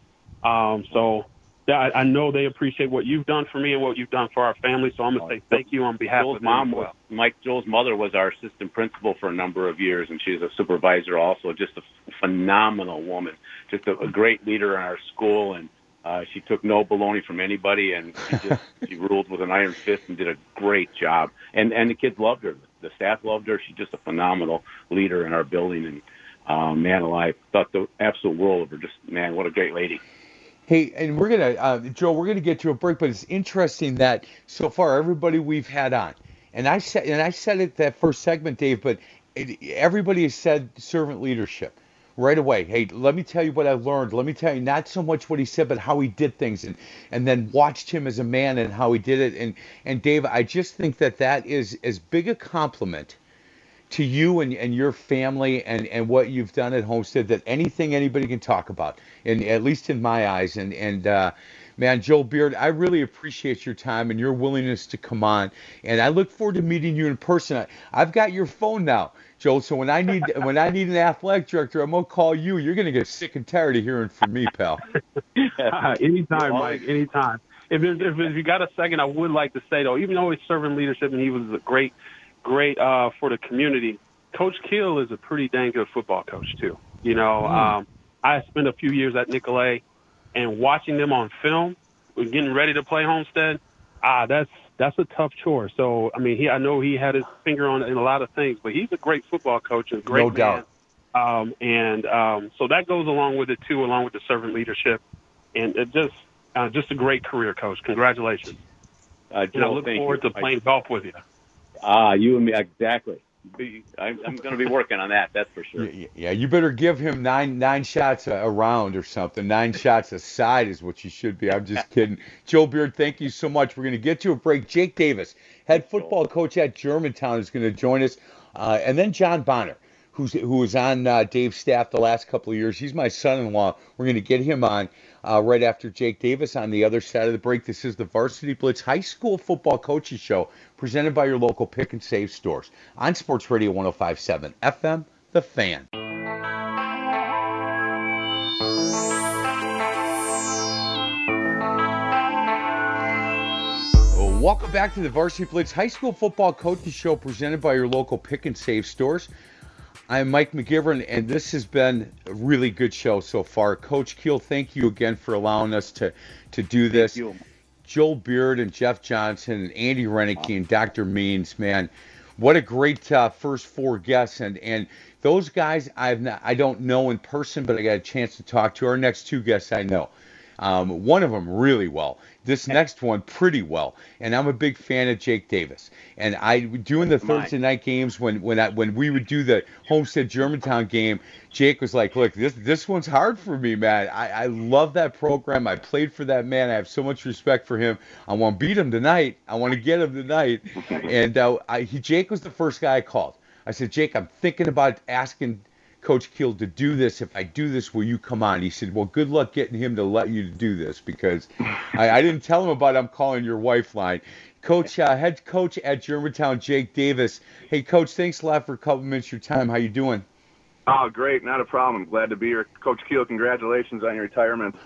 Um, so yeah, I, I know they appreciate what you've done for me and what you've done for our family. So I'm gonna say thank you on behalf Joel's of mom was. Mike. Joel's mother was our assistant principal for a number of years, and she's a supervisor also. Just a phenomenal woman, just a, a great leader in our school, and uh, she took no baloney from anybody, and she just she [LAUGHS] ruled with an iron fist and did a great job. And and the kids loved her. The staff loved her. She's just a phenomenal leader in our building, and um, man alive, thought the absolute world of her. Just man, what a great lady. Hey, and we're gonna, uh, Joe, we're gonna get to a break, but it's interesting that so far everybody we've had on, and I said, and I said it that first segment, Dave, but it, everybody has said servant leadership right away. Hey, let me tell you what I learned. Let me tell you not so much what he said, but how he did things, and and then watched him as a man and how he did it. And and Dave, I just think that that is as big a compliment to you and, and your family and, and what you've done at Homestead that anything anybody can talk about, and at least in my eyes. And and uh, man, Joel Beard, I really appreciate your time and your willingness to come on. And I look forward to meeting you in person. I, I've got your phone now, Joel. So when I need [LAUGHS] when I need an athletic director, I'm gonna call you. You're gonna get sick and tired of hearing from me, pal. [LAUGHS] anytime, Mike. Anytime. If, if if you got a second, I would like to say though, even though he's serving leadership and he was a great, great uh, for the community, Coach Keel is a pretty dang good football coach too. You know, Mm. um, I spent a few years at Nicolet, and watching them on film, with getting ready to play Homestead, ah, that's that's a tough chore. So I mean, he I know he had his finger on it in a lot of things, but he's a great football coach and a great No man. doubt. Um, and um, so that goes along with it too, along with the servant leadership, and it just uh, just a great career, coach. Congratulations. Uh, and I look forward you. to playing golf with you. Ah, you and me exactly. I'm, I'm going to be working on that. That's for sure. Yeah, yeah, you better give him nine nine shots a, a round or something. Nine [LAUGHS] shots a side is what you should be. I'm just kidding. Joe Beard, thank you so much. We're going to get to a break. Jake Davis, head football coach at Germantown, is going to join us, uh, and then John Bonner, who's who was on uh, Dave's staff the last couple of years. He's my son-in-law. We're going to get him on uh, right after Jake Davis on the other side of the break. This is the Varsity Blitz High School Football Coaches Show, presented by your local pick and save stores on Sports Radio 105.7 FM. The Fan. Welcome back to the Varsity Blitz High School Football Coaches Show presented by your local pick and save stores. I'm Mike McGivern, and this has been a really good show so far. Coach Keel, thank you again for allowing us to, to do this. you. Joel Beard and Jeff Johnson and Andy Renicky and Dr. Means, man, what a great uh, first four guests, and and those guys I've not, I don't know in person, but I got a chance to talk to. Our next two guests I know. Um, one of them really well. This next one pretty well. And I'm a big fan of Jake Davis. And I doing the Thursday night games when when I, when we would do the Homestead Germantown game. Jake was like, "Look, this this one's hard for me, man. I, I love that program. I played for that man. I have so much respect for him. I want to beat him tonight. I want to get him tonight." [LAUGHS] And uh, I, he, Jake was the first guy I called. I said, "Jake, I'm thinking about asking." Coach Keel to do this. If I do this, will you come on? He said, Well, good luck getting him to let you do this because I, I didn't tell him about I'm calling your wife line. Coach, uh, head coach at Germantown, Jake Davis. Hey, Coach, thanks a lot for a couple minutes of your time. How you doing? Oh, great. Not a problem. Glad to be here. Coach Keel, congratulations on your retirement.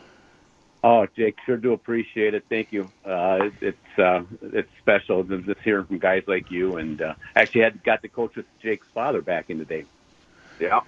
Oh, Jake, sure do appreciate it. Thank you. Uh, it's uh, it's special to just hearing from guys like you, and uh, actually had got to coach with Jake's father back in the day. Yeah,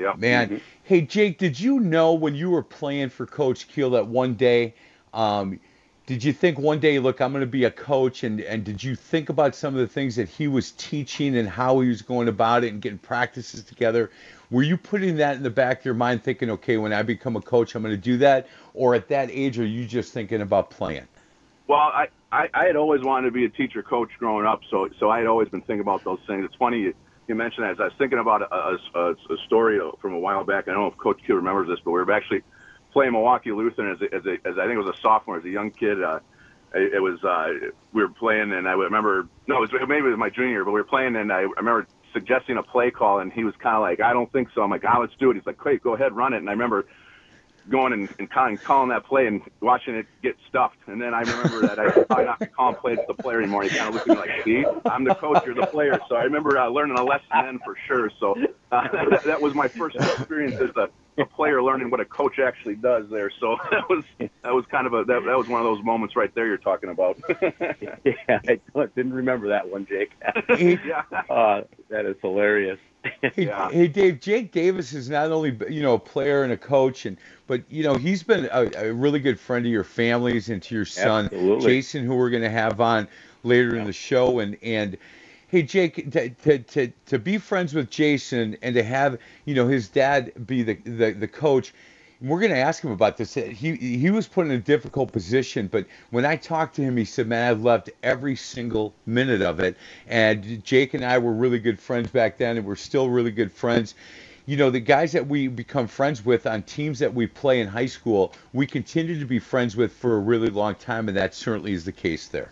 yeah. Man, mm-hmm. hey Jake, did you know when you were playing for Coach Keel that one day, um, did you think one day, look, I'm going to be a coach, and and did you think about some of the things that he was teaching and how he was going about it and getting practices together? Were you putting that in the back of your mind, thinking, okay, when I become a coach, I'm going to do that, or at that age, are you just thinking about playing? Well, I, I, I had always wanted to be a teacher coach growing up, so so I had always been thinking about those things. It's funny you mentioned that. As I was thinking about a, a, a story from a while back. I don't know if Coach Q remembers this, but we were actually playing Milwaukee Lutheran as, a, as, a, as I think it was a sophomore, as a young kid. Uh, it, was uh, we were playing, and I remember no, it was maybe it was my junior, but we were playing, and I remember suggesting a play call, and he was kind of like, "I don't think so." I'm like, "Ah, let's do it." He's like, "Great, go ahead, run it." And I remember going and, and calling, calling that play and watching it get stuffed. And then I remember that I [LAUGHS] probably not calling plays to the player anymore. He kind of looked at me like, "See, I'm the coach, you're the player." So I remember uh, learning a lesson then for sure. So uh, [LAUGHS] that, that was my first experience as a, a player learning what a coach actually does there. So [LAUGHS] that was that was kind of a that, that was one of those moments right there you're talking about. yeah, I didn't remember that one, Jake. yeah, uh, that is hilarious. [LAUGHS] Hey, Yeah. hey, Dave. Jake Davis is not only you know a player and a coach, and but you know he's been a, a really good friend to your families and to your son, Absolutely. Jason, who we're going to have on later in the show. And and hey, Jake, to, to to to be friends with Jason and to have you know his dad be the the, the coach. We're going to ask him about this. He he was put in a difficult position, but when I talked to him, he said, "Man, I've loved every single minute of it." And Jake and I were really good friends back then, and we're still really good friends. You know, the guys that we become friends with on teams that we play in high school, we continue to be friends with for a really long time, and that certainly is the case there.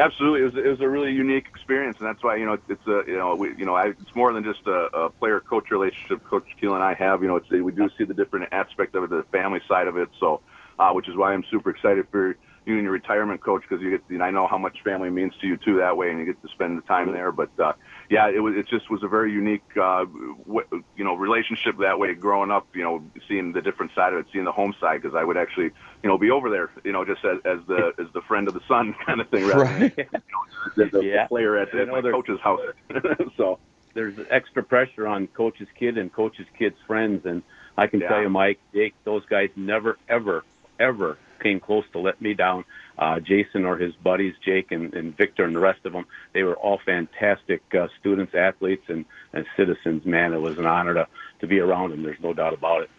Absolutely, it was, it was a really unique experience, and that's why you know it's, a you know we you know I, it's more than just a, a player coach relationship. Coach Keel and I have you know it's we do see the different aspect of it, the family side of it. So, uh, which is why I'm super excited for you and your retirement coach because you get you know, I know how much family means to you too that way, and you get to spend the time there. But uh, yeah, it was it just was a very unique uh, w- you know relationship that way growing up. You know, seeing the different side of it, seeing the home side because I would actually you know be over there you know just as, as the as the friend of the son [LAUGHS] kind of thing rather Right. than you know, the, the Yeah. player at, I at my coach's house. [LAUGHS] so There's extra pressure on coach's kid and coach's kid's friends, and I can Yeah. tell you, Mike, Jake, those guys never, ever, ever came close to let me down. Uh, Jason or his buddies, Jake and, and Victor and the rest of them, they were all fantastic uh, students, athletes, and, and citizens. Man, it was an honor to, to be around them. There's no doubt about it.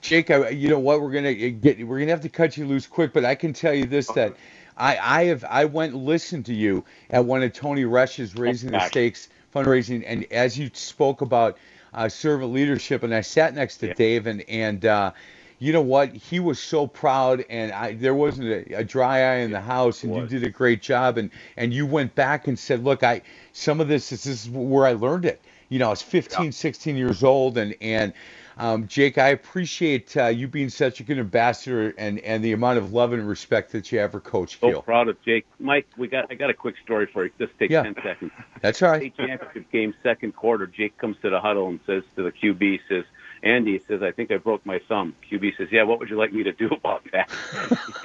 Jake, I, you know what? We're gonna get. We're gonna have to cut you loose quick, but I can tell you this: that I, I have, I went and listened to you at one of Tony Rush's Raising the. Stakes fundraising, and as you spoke about uh, servant leadership, and I sat next to Dave, and and uh, you know what? He was so proud, and I there wasn't a, a dry eye in the house, and you did a great job, and and you went back and said, look, I some of this, this is where I learned it. You know, I was 15, 16 years old, and and um, Jake, I appreciate uh, you being such a good ambassador and, and the amount of love and respect that you have for Coach So Keel. proud of Jake. Mike, we got I got a quick story for you. Just take Yeah. ten seconds. That's all right. State championship game, second quarter. Jake comes to the huddle and says to the QB, says, "Andy says, I think I broke my thumb." QB says, "Yeah, what would you like me to do about that?"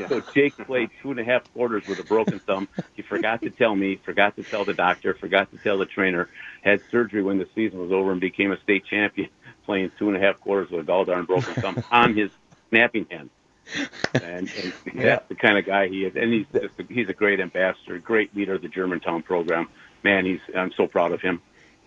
so Jake played two and a half quarters with a broken thumb. He forgot to tell me, forgot to tell the doctor, forgot to tell the trainer. Had surgery when the season was over and became a state champion, playing two and a half quarters with a gall darn broken thumb on his snapping hand. And, and Yeah. that's the kind of guy he is. And he's just a, he's a great ambassador, great leader of the Germantown program. man, he's I'm so proud of him.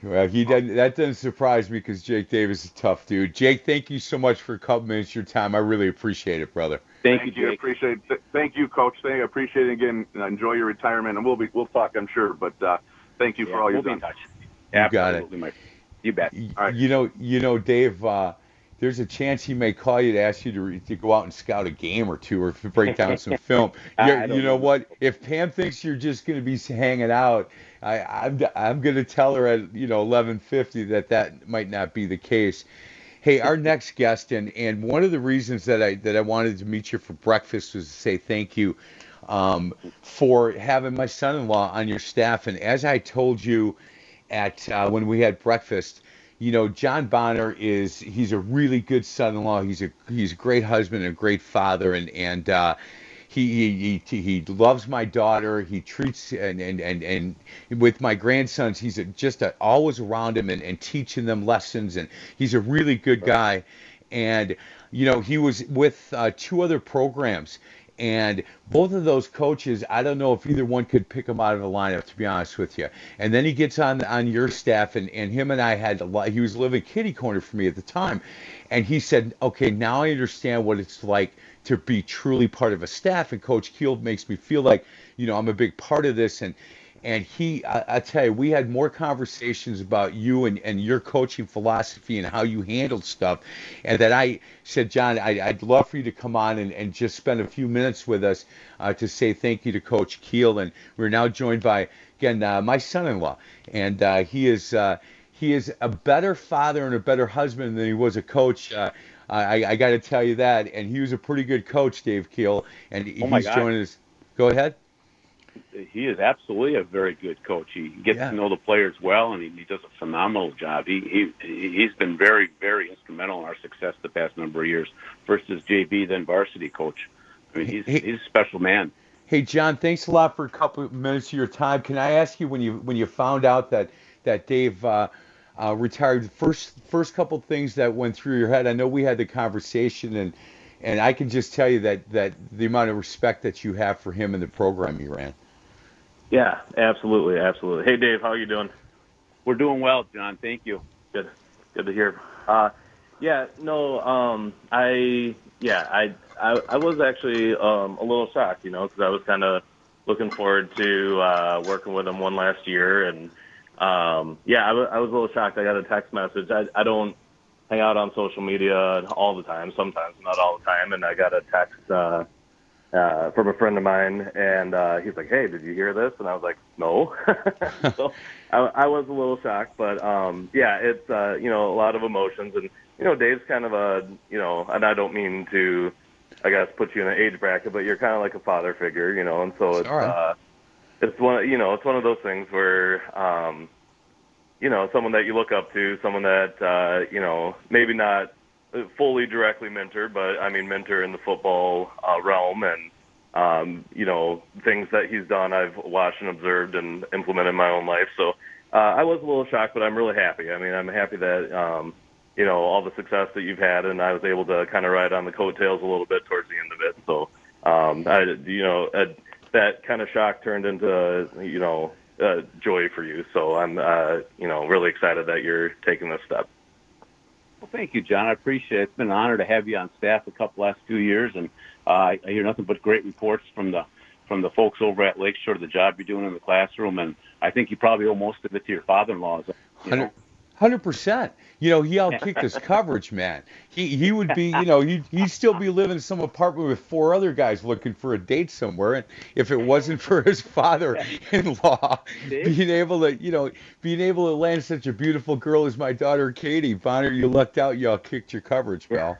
Well, he doesn't, that doesn't surprise me because Jake Davis is a tough dude. Jake, thank you so much for a couple minutes of your time. I really appreciate it, brother. Thank, Thank you, you. Jake. Appreciate. Th- thank you, Coach. Thank you. Appreciate it again. Enjoy your retirement, and we'll be we'll talk, I'm sure. But uh, thank you Yeah, for all we'll you've be in done. touch. You got it. Absolutely, my- You bet. Y- You know, you know, Dave. Uh, there's a chance he may call you to ask you to, re- to go out and scout a game or two, or to break down some film. [LAUGHS] You're- you know know. what? If Pam thinks you're just going to be hanging out, I, I'm I'm going to tell her at you know 11:50 that that might not be the case. Hey, our [LAUGHS] next guest, and and one of the reasons that I that I wanted to meet you for breakfast was to say thank you um, for having my son-in-law on your staff. And as I told you at uh, when we had breakfast, you know, John Bonner is he's a really good son-in-law. He's a he's a great husband and a great father, and and uh, he, he he he loves my daughter. He treats and and and, and with my grandsons, he's a, just a, always around him and, and teaching them lessons. And he's a really good guy. And you know, he was with uh, two other programs. And both of those coaches, I don't know if either one could pick him out of the lineup, to be honest with you. And then he gets on on your staff, and, and him and I had a lot. He was living kitty corner for me at the time, and he said, "Okay, now I understand what it's like to be truly part of a staff." And Coach Keel makes me feel like, you know, I'm a big part of this. And and he, I, I tell you, we had more conversations about you and, and your coaching philosophy and how you handled stuff. And that I said, John, I, I'd love for you to come on and, and just spend a few minutes with us uh, to say thank you to Coach Keel. And we're now joined by, again, uh, my son-in-law. And uh, he is uh, he is a better father and a better husband than he was a coach. Uh, I, I got to tell you that. And he was a pretty good coach, Dave Keel. And Oh, he's joining us. Go ahead. he is absolutely a very good coach. He gets Yeah. to know the players well, and he, he does a phenomenal job. He he he's been very very instrumental in our success the past number of years. First as JV, then varsity coach. I mean, he's Hey- he's a special man. Hey John, thanks a lot for a couple of minutes of your time. Can I ask you when you when you found out that that Dave uh, uh, retired, first first couple things that went through your head? I know we had the conversation, and and I can just tell you that that the amount of respect that you have for him and the program you ran. Yeah, absolutely, absolutely. Hey, Dave, how are you doing? We're doing well, John. Thank you. Good, good to hear. Uh, yeah, no, um, I, yeah, I, I, I was actually um, a little shocked, you know, because I was kind of looking forward to uh, working with him one last year, and um, yeah, I was a little shocked. I got a text message. I, I don't hang out on social media all the time. Sometimes, not all the time, and I got a text. Uh, uh, from a friend of mine, and uh, he's like, "Hey, did you hear this?" And I was like, "No." [LAUGHS] so I, I was a little shocked, but um, yeah, it's uh, you know a lot of emotions, and you know Dave's kind of a you know, and I don't mean to, I guess, put you in an age bracket, but you're kind of like a father figure, you know, and so it's all right. uh, it's one you know it's one of those things where um, you know someone that you look up to, someone that uh, you know maybe not fully directly mentor, but I mean mentor in the football uh, realm and um, you know things that he's done. I've watched and observed and implemented in my own life. So uh, I was a little shocked, but I'm really happy. I mean, I'm happy that um, you know all the success that you've had, and I was able to kind of ride on the coattails a little bit towards the end of it. So um, I, you know, uh, that kind of shock turned into you know uh, joy for you. So I'm uh, you know really excited that you're taking this step. Well, thank you, John. I appreciate it. It's been an honor to have you on staff the couple last few years, and uh, I I hear nothing but great reports from the from the folks over at Lakeshore, the job you're doing in the classroom, and I think you probably owe most of it to your father-in-law. You know? Hundred percent. You know, he [LAUGHS] outkicked his coverage, man. He he would be, you know, he he'd still be living in some apartment with four other guys looking for a date somewhere. And if it wasn't for his father-in-law being able to, you know, being able to land such a beautiful girl as my daughter Katie, Bonner, you lucked out. You all kicked your coverage, pal.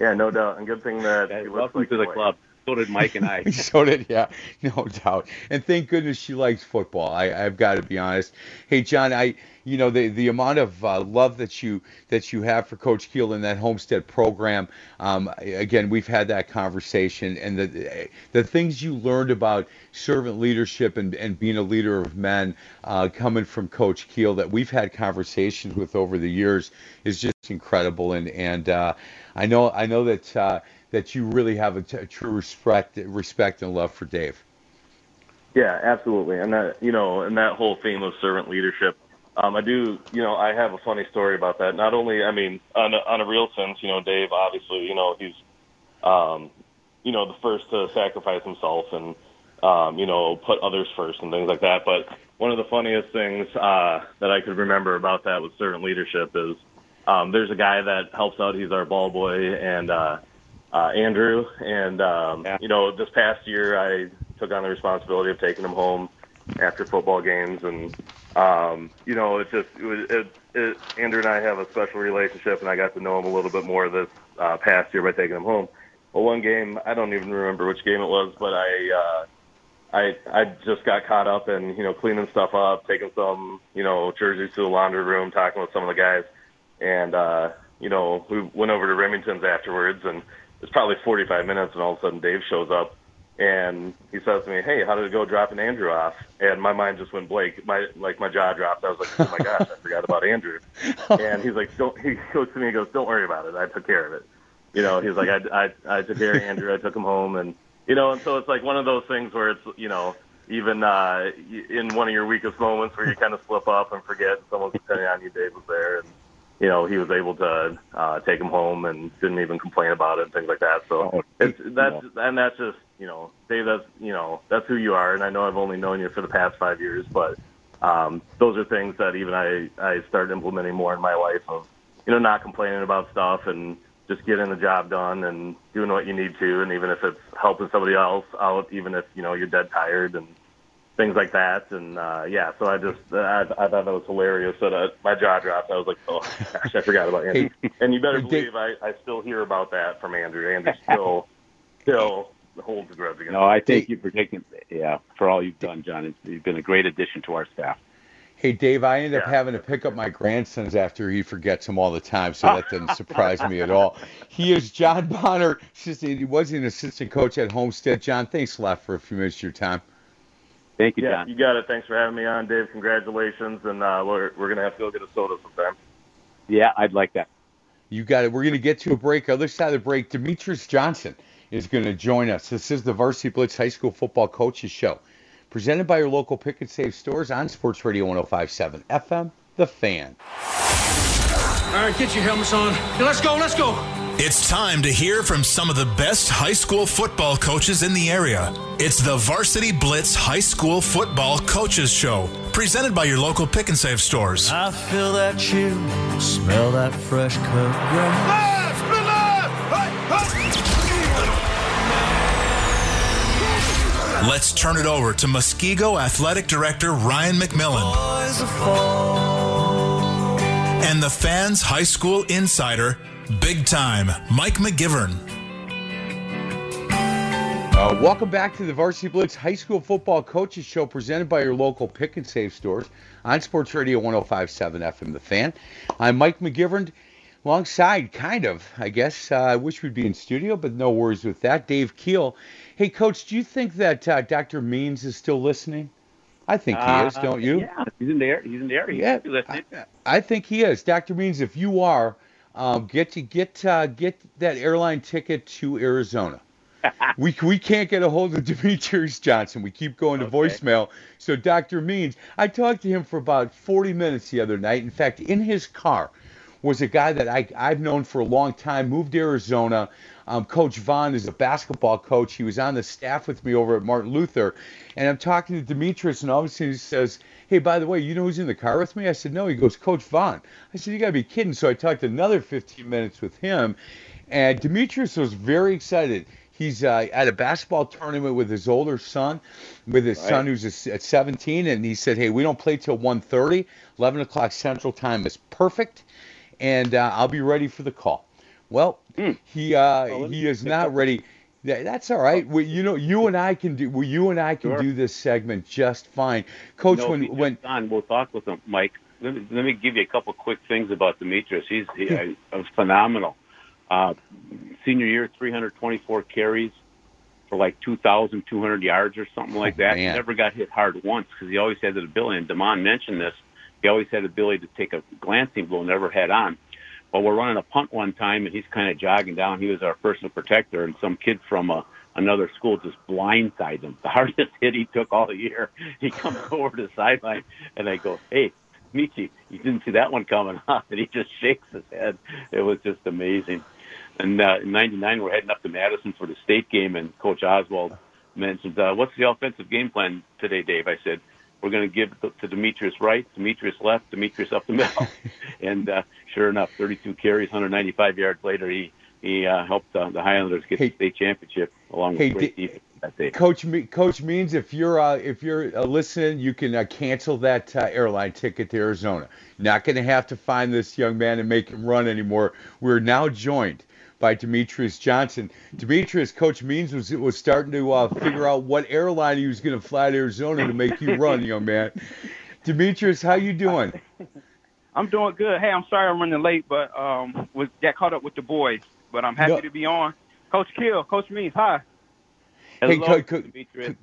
Yeah, no doubt, and good thing that he looks Welcome like to the boy. club. So did Mike and I. [LAUGHS] so did yeah, no doubt. And thank goodness she likes football. I, I've got to be honest. Hey John, I you know the the amount of uh, love that you that you have for Coach Keel in that Homestead program. Um, again, we've had that conversation, and the the things you learned about servant leadership and, and being a leader of men uh, coming from Coach Keel that we've had conversations with over the years is just incredible. And and uh, I know I know that. That you really have a, t- a true respect, respect and love for Dave. Yeah, absolutely. And that, you know, and that whole theme of servant leadership. Um, I do, you know, I have a funny story about that. Not only, I mean, on a, on a real sense, you know, Dave, obviously, you know, he's, um, you know, the first to sacrifice himself and, um, you know, put others first and things like that. But one of the funniest things uh, that I could remember about that with servant leadership is um, there's a guy that helps out. He's our ball boy and uh, uh, Andrew. And um, yeah. you know, this past year I took on the responsibility of taking him home after football games, and um, you know, it just it was it, it, Andrew and I have a special relationship, and I got to know him a little bit more this uh, past year by taking him home. Well, one game I don't even remember which game it was, but I. Uh, I I just got caught up in you know cleaning stuff up, taking some you know jerseys to the laundry room, talking with some of the guys, and uh, you know we went over to Remington's afterwards, and it's probably 45 minutes, and all of a sudden Dave shows up, and he says to me, "Hey, how did it go dropping Andrew off?" And my mind just went blank. My like my jaw dropped. I was like, "Oh my gosh, I forgot about Andrew." [LAUGHS] And he's like, "Don't." He goes to me, and goes, "Don't worry about it. I took care of it." You know, he's like, "I I I took care of Andrew. I took him home, and." you know, and so it's like one of those things where it's, you know, even uh, in one of your weakest moments where you kind of slip up and forget someone's depending on you, Dave was there, and you know he was able to uh, take him home and didn't even complain about it and things like that. So oh, it's that's and that's just you know, Dave, that's you know that's who you are, and I know I've only known you for the past five years, but um, those are things that even I I started implementing more in my life of you know not complaining about stuff and just getting the job done and doing what you need to, and even if it's helping somebody else out, even if you know you're dead tired and things like that. And uh, yeah, so I just I, I thought that was hilarious. So that my jaw dropped. I was like, oh gosh, I forgot about Andrew. [LAUGHS] and you better believe I, I still hear about that from Andrew. Andrew still still holds a grudge against. No, I thank you for taking yeah for all you've done, John. You've been a great addition to our staff. Hey, Dave, I end up yeah. having to pick up my grandsons after he forgets them all the time, so that doesn't [LAUGHS] surprise me at all. He is John Bonner. He was an assistant coach at Homestead. John, thanks a lot for a few minutes of your time. Thank you, yeah, John. You got it. Thanks for having me on, Dave. Congratulations, and uh, we're we're gonna have to go get a soda sometime. Yeah, I'd like that. You got it. We're gonna get to a break. Other side of the break, Demetrius Johnson is going to join us. This is the Varsity Blitz High School Football Coaches Show presented by your local pick and save stores on Sports Radio 1057 FM, The Fan. All right, get your helmets on. let's go, let's go. It's time to hear from some of the best high school football coaches in the area. It's the Varsity Blitz High School Football Coaches Show, presented by your local pick and save stores. I feel that chill, smell that fresh cut grass. Let's turn it over to Muskego Athletic Director Ryan McMillan and the fans' high school insider, big time, Mike McGivern. Uh, welcome back to the Varsity Blitz High School Football Coaches Show presented by your local pick and save stores on Sports Radio 1057 FM The Fan. I'm Mike McGivern alongside, kind of, I guess. Uh, I wish we'd be in studio, but no worries with that. Dave Keel Hey, Coach, do you think that uh, Dr. Means is still listening? I think he uh, is, don't you? Yeah, he's in there. He's in there. He's yeah, listening. I, I, think he is. Dr. Means, if you are, um, get to get uh, get that airline ticket to Arizona. [LAUGHS] we we can't get a hold of [LAUGHS] Demetrius Johnson. We keep going to okay. voicemail. So Dr. Means, I talked to him for about 40 minutes the other night. In fact, in his car was a guy that I I've known for a long time. Moved to Arizona. Um, coach Vaughn is a basketball coach. He was on the staff with me over at Martin Luther. And I'm talking to Demetrius, and all of a sudden he says, Hey, by the way, you know who's in the car with me? I said, No. He goes, Coach Vaughn. I said, You got to be kidding. So I talked another 15 minutes with him. And Demetrius was very excited. He's uh, at a basketball tournament with his older son, with his right. son who's at 17, and he said, "Hey, we don't play till 1:30. 11 o'clock Central Time is perfect, and uh, I'll be ready for the call." Well, mm. he uh, well, he is not ready. That's all right. We, you know, you and I can do. Well, you and I can sure. do this segment just fine, Coach. No, when when on, we'll talk with him, Mike. Let me, let me give you a couple quick things about Demetrius. He's he, uh, phenomenal. Uh, senior year, 324 carries for like 2,200 yards or something like oh, that. He never got hit hard once because he always had the ability. And Demond mentioned this. He always had the ability to take a glancing blow, never head on. Well, we're running a punt one time, and he's kind of jogging down. He was our personal protector, and some kid from uh, another school just blindsides him. [LAUGHS] The hardest hit he took all year. He comes [LAUGHS] over to the sideline, and I go, "Hey, Michi, you didn't see that one coming, huh?" And he just shakes his head. It was just amazing. And uh, in '99, we're heading up to Madison for the state game, and Coach Oswald mentioned, uh, "What's the offensive game plan today, Dave?" I said, "We're going to give to Demetrius right, Demetrius left, Demetrius up the middle." [LAUGHS] and uh, sure enough, 32 carries, 195 yards later, he he uh, helped uh, the Highlanders get the state championship along with Hey, great di- defense that day. Coach Me- Coach Means, if you're uh, if you're uh, listening, you can uh, cancel that uh, airline ticket to Arizona. Not going to have to find this young man and make him run anymore. We're now joined by Demetrius Johnson. Demetrius, Coach Means was was starting to uh, figure out what airline he was going to fly to Arizona to make you run, young man. Demetrius, how you doing? [LAUGHS] I'm doing good. Hey, I'm sorry I'm running late, but um, was got caught up with the boys. But I'm happy No. to be on. Coach Kill, Coach Means, hi. Hey, Hello, Co- Co- Demetrius.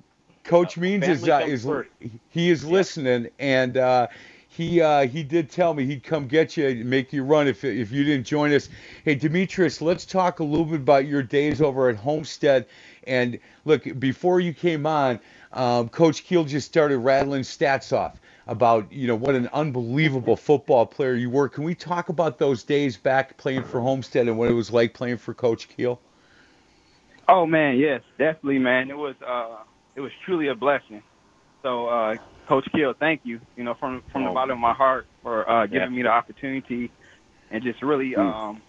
Coach Means is uh, is first. he is listening, and uh, he uh, he did tell me he'd come get you and make you run if if you didn't join us. Hey, Demetrius, let's talk a little bit about your days over at Homestead. And look, before you came on, um, Coach Keel just started rattling stats off about you know what an unbelievable football player you were. Can we talk about those days back playing for Homestead and what it was like playing for Coach Keel? Oh man, yes, definitely, man. It was uh, it was truly a blessing. So, uh, Coach Kill, thank you. You know, from from the Oh. bottom of my heart for uh, giving Yeah. me the opportunity and just really Hmm. um,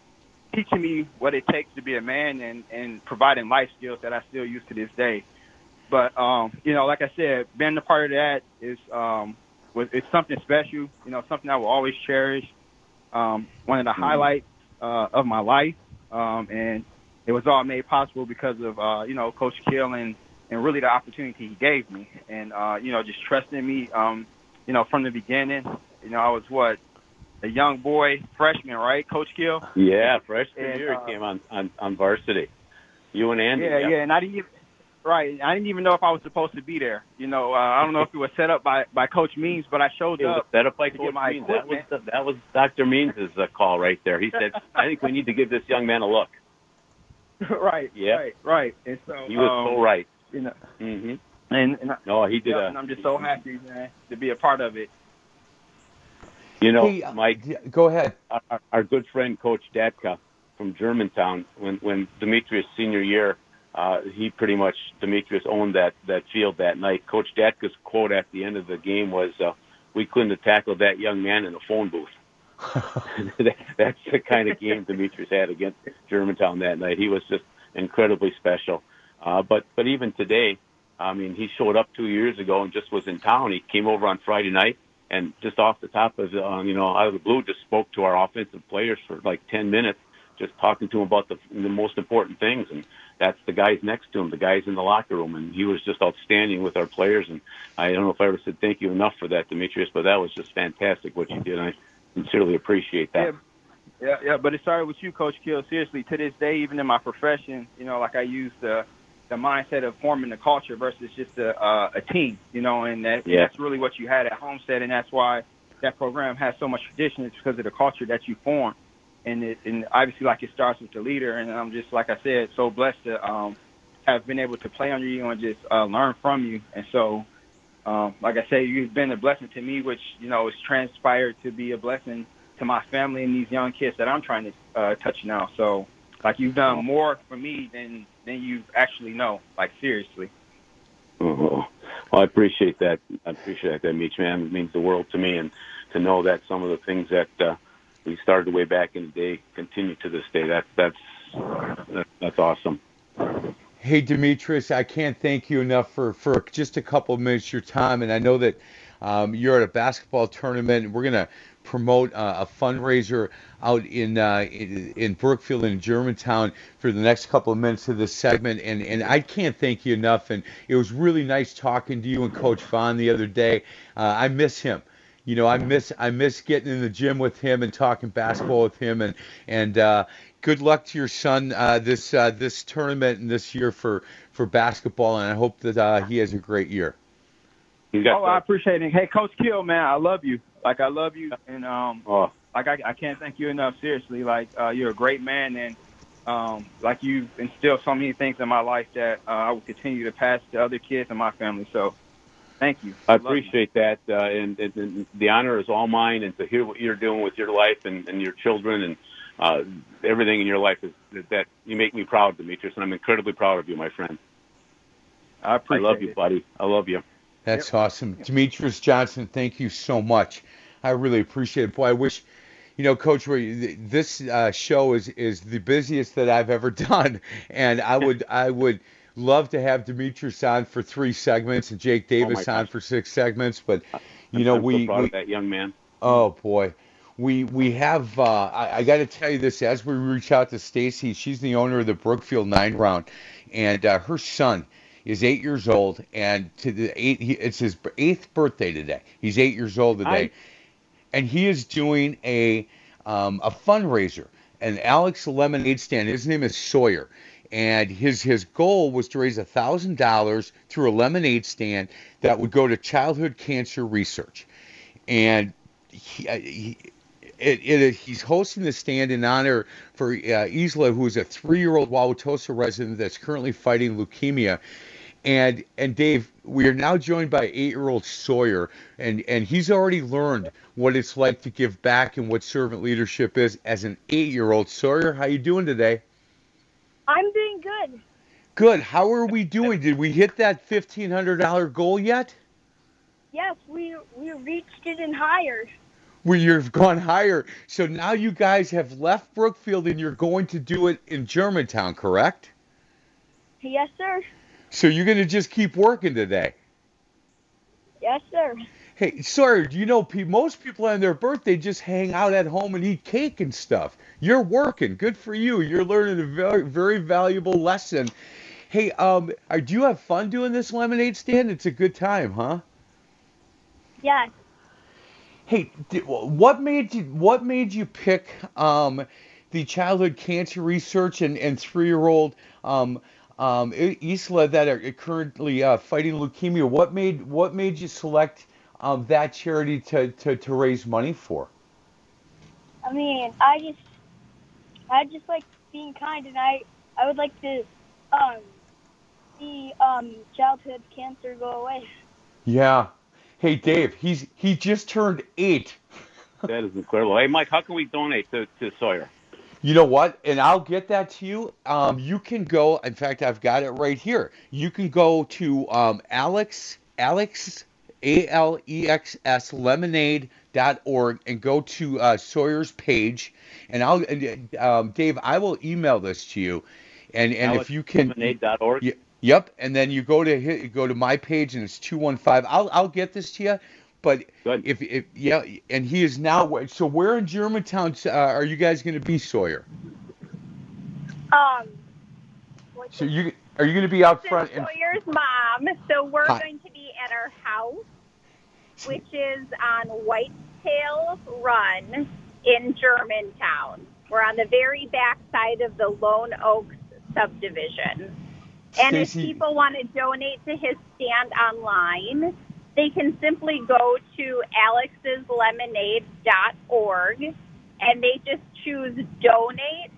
teaching me what it takes to be a man and and providing life skills that I still use to this day. But um, you know, like I said, being a part of that is um, was it's something special. You know, something I will always cherish. Um, one of the highlights uh, of my life, um, and it was all made possible because of uh, you know Coach Kill and and really the opportunity he gave me, and uh, you know just trusting me. Um, you know from the beginning. You know I was what a young boy, freshman, right, Coach Kill? Yeah, freshman And, year uh, he came on, on on varsity. You and Andy. Yeah, yeah, and I didn't even right. I didn't even know if I was supposed to be there. You know, uh, I don't know if it was set up by by Coach Means, but I showed It was up. set up by Coach my Means. That was the, that was Dr. Means' uh, call right there. He said, "I think we need to give this young man a look." [LAUGHS] right, Yeah. right, right. And so He was um, so right. You know, hmm and, and I, No, he did. yeah, a, and I'm just so happy, man, to be a part of it. You know, Hey, uh, Mike. Go ahead. Our, our good friend Coach Datka from Germantown, when when Demetrius senior year, uh, he pretty much Demetrius owned that that field that night. Coach Datka's quote at the end of the game was, uh, "We couldn't have tackled that young man in a phone booth." [LAUGHS] That- That's the kind of game Demetrius had against Germantown that night. He was just incredibly special. Uh, but but even today, I mean, he showed up two years ago and just was in town. He came over on Friday night and just off the top of uh, you know out of the blue, just spoke to our offensive players for like ten minutes, just talking to them about the the most important things. And that's the guys next to him, the guys in the locker room, and he was just outstanding with our players. And I don't know if I ever said thank you enough for that, Demetrius, but that was just fantastic what you did. I sincerely appreciate that. Yeah, yeah, but it started with you, Coach Kill. Seriously, to this day, even in my profession, you know, like I use the the mindset of forming the culture versus just a uh, a team, you know, and that, Yeah. that's really what you had at Homestead, and that's why that program has so much tradition. It's because of the culture that you form, and it, and obviously, like it starts with the leader. And I'm just like I said, so blessed to um, have been able to play under you and just uh, learn from you. And so, um, like I say, you've been a blessing to me, which you know has transpired to be a blessing to my family and these young kids that I'm trying to uh, touch now. So, like you've done more for me than than you actually know. Like seriously. Oh, well, I appreciate that. I appreciate that, Meech, man. It means the world to me, and to know that some of the things that uh, we started way back in the day continue to this day. That that's that, that's awesome. Hey, Demetrius, I can't thank you enough for, for just a couple of minutes of your time. And I know that um, you're at a basketball tournament, and we're going to promote uh, a fundraiser out in, uh, in in Brookfield and Germantown for the next couple of minutes of this segment. And, and I can't thank you enough. And it was really nice talking to you and Coach Vaughn the other day. Uh, I miss him you know, I miss I miss getting in the gym with him and talking basketball with him, and and uh, good luck to your son uh, this uh, this tournament and this year for for basketball, and I hope that he has a great year. Oh, I appreciate it. Hey, Coach Kill, man, I love you. Like I love you, and um, Oh, like I, I can't thank you enough. Seriously, like uh, you're a great man, and um, like you've instilled so many things in my life that uh, I will continue to pass to other kids in my family. So, thank you. I you. appreciate that, uh, and, and, and the honor is all mine. And to hear what you're doing with your life and, and your children and uh, everything in your life is that that you make me proud, Demetrius, and I'm incredibly proud of you, my friend. I appreciate I love you, buddy. I love you. That's awesome. Demetrius Johnson, thank you so much. I really appreciate it. Boy, I wish, you know, Coach this uh, show is, is the busiest that I've ever [LAUGHS] done. And I would [LAUGHS] I would love to have Demetrius on for three segments and Jake Davis on for six segments. But, you know, I'm we, so we of that young man. Oh boy, we we have. Uh, I, I got to tell you this. As we reach out to Stacy, she's the owner of the Brookfield Nine Round, and uh, her son is eight years old, and to the eight, he, it's his eighth birthday today. He's eight years old today, Nice. and he is doing a um, a fundraiser. An Alex lemonade stand. His name is Sawyer, and his his goal was to raise a thousand dollars through a lemonade stand that would go to childhood cancer research, and he, uh, he it, it, he's hosting the stand in honor for uh, Isla, who is a three-year-old Wauwatosa resident that's currently fighting leukemia. And and Dave, we are now joined by eight-year-old Sawyer, and and he's already learned what it's like to give back and what servant leadership is as an eight-year-old. Sawyer, how you doing today? I'm doing good. Good. How are we doing? Did we hit that fifteen hundred dollar goal yet? Yes, we we reached it and higher. where you've gone higher. So now you guys have left Brookfield and you're going to do it in Germantown, correct? Yes, sir. So you're going to just keep working today. Yes, sir. Hey, sir, do you know, pe- most people on their birthday just hang out at home and eat cake and stuff. You're working. Good for you. You're learning a very, very valuable lesson. Hey, um, are, do you have fun doing this lemonade stand? It's a good time, huh? Yes. Hey, what made you what made you pick um, the childhood cancer research and, and three year old um, um, Isla that are currently uh, fighting leukemia? What made what made you select um, that charity to, to, to raise money for? I mean, I just I just like being kind, and I I would like to um see um childhood cancer go away. Yeah. Hey, Dave, he's he just turned eight. That is incredible. Hey, Mike, how can we donate to, to Sawyer? You know what? And I'll get that to you. Um, you can go. In fact, I've got it right here. You can go to um, Alex Alex A L E X S Lemonade dot org and go to uh, Sawyer's page. And I'll and, um, Dave, I will email this to you. And and if you can AlexLemonade.org? Y- Yep, and then you go to hit, go to my page and it's two one five. I'll I'll get this to you, but if if yeah, and he is now. So where in Germantown uh, are you guys going to be, Sawyer? Um, So you are you going to be out front? And, Sawyer's mom. So we're Hi. going to be at our house, which is on Whitetail Run in Germantown. We're on the very back side of the Lone Oaks subdivision. And if people want to donate to his stand online, they can simply go to alexslemonade.org and they just choose donate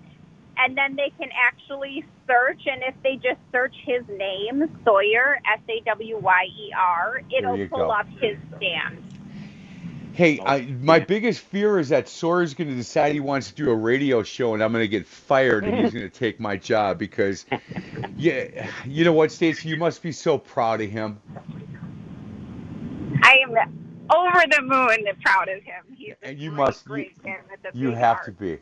and then they can actually search and if they just search his name sawyer s-a-w-y-e-r it'll pull go. up his stand hey, oh, I, my biggest fear is that Sawyer's going to decide he wants to do a radio show, and I'm going to get fired, and he's [LAUGHS] going to take my job because, yeah, you know what, Stacey, you must be so proud of him. I am over the moon proud of him he's And you must- great a You have heart. to be.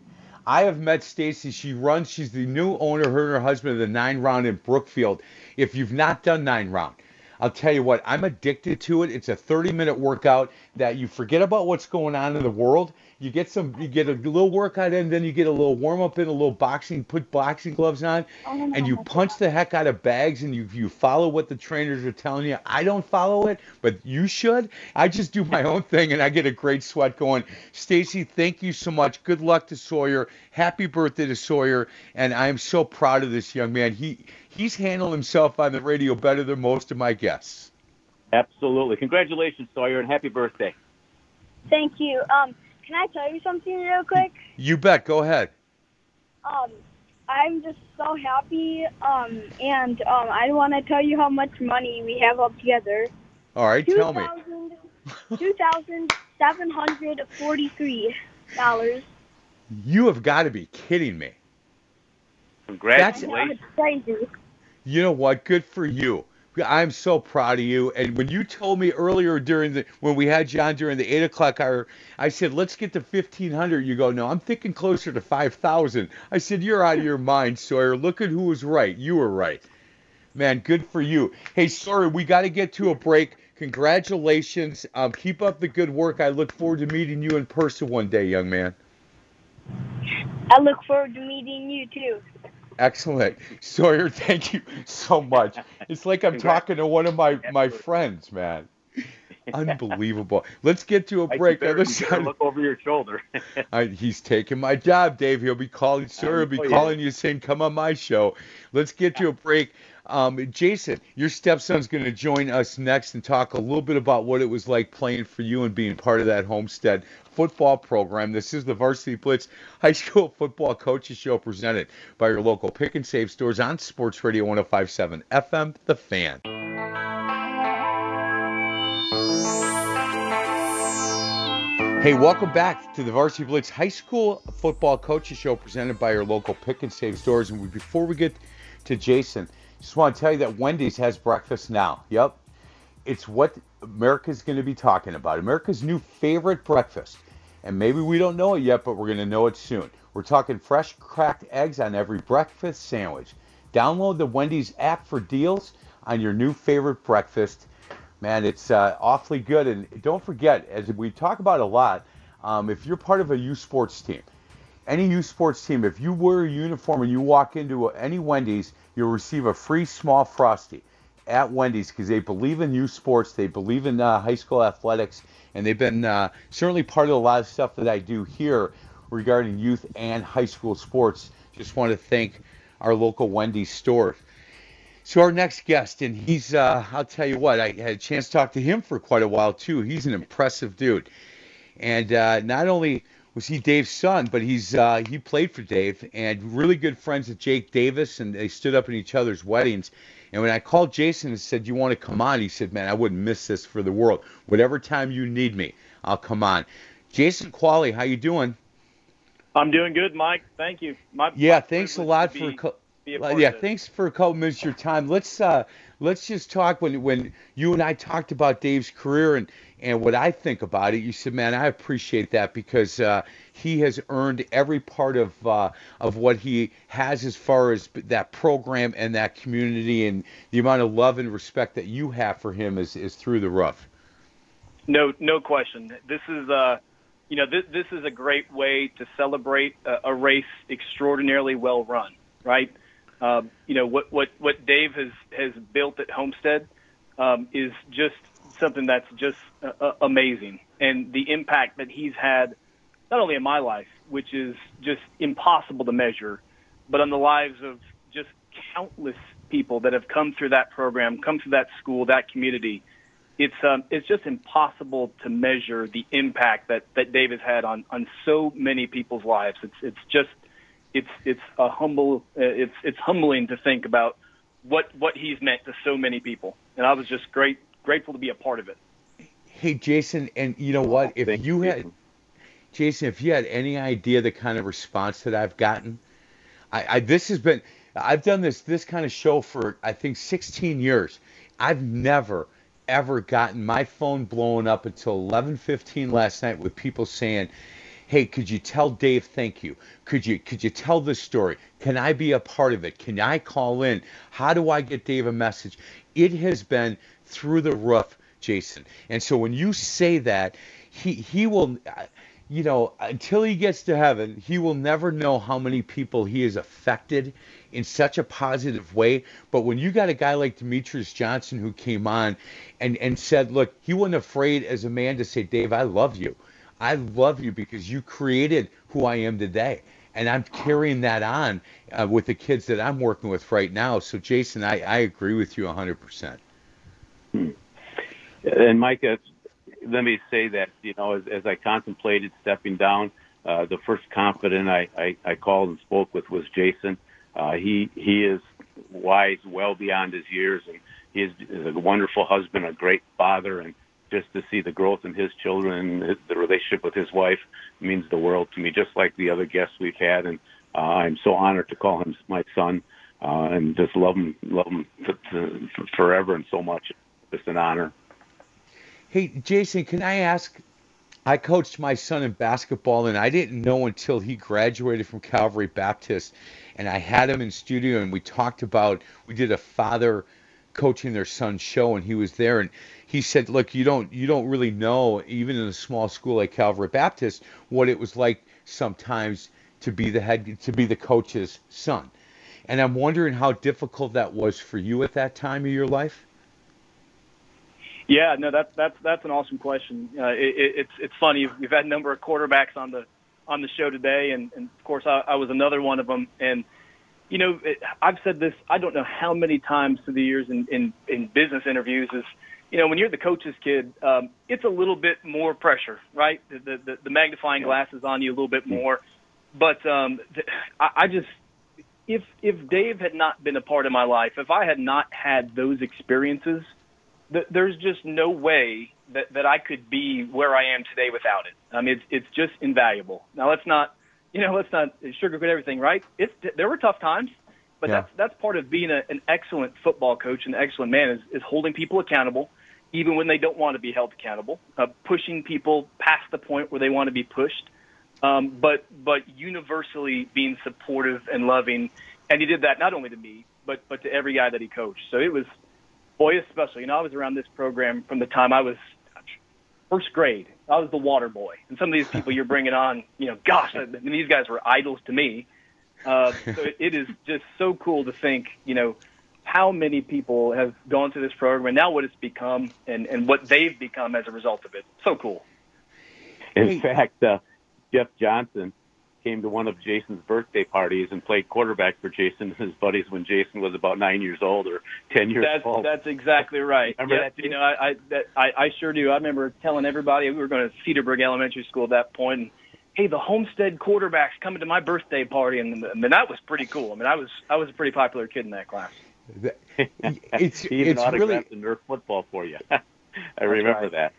I have met Stacy. She runs. She's the new owner. Her and her husband of the Nine Round in Brookfield. If you've not done Nine Round, I'll tell you what. I'm addicted to it. It's a 30-minute workout that you forget about what's going on in the world. You get some. You get a little workout in, then you get a little warm up in, a little boxing. Put boxing gloves on, and you punch the heck out of bags, and you you follow what the trainers are telling you. I don't follow it, but you should. I just do my own thing, and I get a great sweat going. Stacy, thank you so much. Good luck to Sawyer. Happy birthday to Sawyer, and I am so proud of this young man. He he's handled himself on the radio better than most of my guests. Absolutely. Congratulations, Sawyer, and happy birthday. Thank you. Um, can I tell you something real quick? You bet. Go ahead. Um, I'm just so happy. Um, and um, I want to tell you how much money we have up together. All right, tell me. Two thousand seven hundred forty-three dollars. You have got to be kidding me. Congratulations. That's crazy. You know what? Good for you. I'm so proud of you. And when you told me earlier during the when we had John during the eight o'clock hour, I said let's get to fifteen hundred. You go no, I'm thinking closer to five thousand. I said you're out of your mind, Sawyer. Look at who was right. You were right, man. Good for you. Hey, Sawyer, we got to get to a break. Congratulations. Um, keep up the good work. I look forward to meeting you in person one day, young man. I look forward to meeting you too. Excellent. Sawyer, thank you so much. [LAUGHS] It's like I'm talking to one of my, my friends, man. [LAUGHS] Unbelievable. Let's get to a break. Better, Other you side- look over your shoulder. [LAUGHS] I, he's taking my job, Dave. He'll be calling, Sawyer will be calling you saying, come on my show. Let's get to a break. Um, Jason, your stepson's going to join us next and talk a little bit about what it was like playing for you and being part of that Homestead football program. This is the Varsity Blitz High [LAUGHS] School Football Coaches Show presented by your local pick and save stores on Sports Radio 1057 FM, The Fan. Hey, welcome back to the Varsity Blitz High School Football Coaches Show presented by your local pick and save stores. And we, before we get to Jason, just want to tell you that Wendy's has breakfast now. Yep. It's what America's going to be talking about. America's new favorite breakfast. And maybe we don't know it yet, but we're going to know it soon. We're talking fresh cracked eggs on every breakfast sandwich. Download the Wendy's app for deals on your new favorite breakfast man, it's uh, awfully good. And don't forget, as we talk about a lot, um, if you're part of a U sports team, any U sports team, if you wear a uniform and you walk into any Wendy's, you'll receive a free small frosty at Wendy's because they believe in youth sports, they believe in uh, high school athletics, and they've been uh, certainly part of a lot of stuff that I do here regarding youth and high school sports. Just want to thank our local Wendy's store. So our next guest, and he's, uh, I'll tell you what, I had a chance to talk to him for quite a while too. He's an impressive dude. And uh, not only was he Dave's son, but he's uh, he played for Dave and really good friends with Jake Davis, and they stood up in each other's weddings. And when I called Jason and said, "You want to come on?" He said, "Man, I wouldn't miss this for the world. Whatever time you need me, I'll come on." Jason Qualley, how you doing? I'm doing good, Mike. Thank you. My, Yeah, my thanks a lot for be- co- be a yeah, thanks for a couple minutes of your time. Let's uh let's just talk when when you and I talked about Dave's career and and what I think about it. You said, "Man, I appreciate that because uh, he has earned every part of uh, of what he has as far as that program and that community and the amount of love and respect that you have for him is is through the roof." No, no question. This is uh, you know, this this is a great way to celebrate a, a race extraordinarily well run, right? Um, you know what what what Dave has has built at Homestead um, is just something that's just uh, uh, amazing, and the impact that he's had not only in my life, which is just impossible to measure, but on the lives of just countless people that have come through that program, come through that school, that community. It's um, it's just impossible to measure the impact that that Dave has had on on so many people's lives. It's it's just it's it's a humble uh, it's it's humbling to think about what what he's meant to so many people, and I was just great grateful to be a part of it. Hey, Jason, and you know what? If you had, Jason, if you had any idea the kind of response that I've gotten, I, I this has been, I've done this this kind of show for I think 16 years. I've never ever gotten my phone blown up until 11:15 last night with people saying, "Hey, could you tell Dave thank you? Could you could you tell this story? Can I be a part of it? Can I call in? How do I get Dave a message?" It has been through the roof, Jason. And so when you say that, he he will you know, until he gets to heaven, he will never know how many people he has affected in such a positive way. But when you got a guy like Demetrius Johnson who came on and, and said, look, he wasn't afraid as a man to say, Dave, I love you. I love you because you created who I am today. And I'm carrying that on uh, with the kids that I'm working with right now. So, Jason, I, I agree with you 100%. And Mike, uh, let me say that you know, as, as I contemplated stepping down, uh, the first confidant I, I, I called and spoke with was Jason. Uh, he he is wise well beyond his years, and he is, is a wonderful husband, a great father, and just to see the growth in his children the relationship with his wife means the world to me. Just like the other guests we've had, and uh, I'm so honored to call him my son, uh, and just love him, love him to, to, forever and so much. Just an honor. Hey, Jason, can I ask? I coached my son in basketball, and I didn't know until he graduated from Calvary Baptist, and I had him in studio, and we talked about. We did a father coaching their son's show, and he was there, and he said, "Look, you don't you don't really know, even in a small school like Calvary Baptist, what it was like sometimes to be the head to be the coach's son." And I'm wondering how difficult that was for you at that time of your life. Yeah, no, that's that's that's an awesome question. Uh, it, it's it's funny. We've had a number of quarterbacks on the on the show today, and, and of course I, I was another one of them. And you know, I've said this I don't know how many times through the years in in, in business interviews is, you know, when you're the coach's kid, um, it's a little bit more pressure, right? The the, the magnifying glass is on you a little bit more. But um, I, I just if if Dave had not been a part of my life, if I had not had those experiences th- there's just no way that, that I could be where I am today without it. I mean, it's, it's just invaluable. Now let's not, you know, let's not sugarcoat everything, right? It's, there were tough times, but yeah. that's, that's part of being a, an excellent football coach and an excellent man is, is holding people accountable, even when they don't want to be held accountable, uh, pushing people past the point where they want to be pushed. Um, but, but universally being supportive and loving. And he did that not only to me, but, but to every guy that he coached. So it was, boy especially. You know, I was around this program from the time I was first grade. I was the water boy, and some of these people you're bringing on, you know, gosh, I mean, these guys were idols to me. Uh, so it, it is just so cool to think, you know, how many people have gone through this program and now what it's become and, and what they've become as a result of it. So cool. In fact, uh, Jeff Johnson came to one of Jason's birthday parties and played quarterback for Jason and his buddies when Jason was about nine years old or ten years that's, old. That's exactly right. [LAUGHS] Remember yep. that? You know, I I, that, I I sure do. I remember telling everybody we were going to Cedarburg Elementary School at that point, and hey, the Homestead quarterback's coming to my birthday party, and I mean that was pretty cool. I mean, I was I was a pretty popular kid in that class. It's [LAUGHS] he even it's autographed really the Nerf football for you. [LAUGHS] I remember right. that.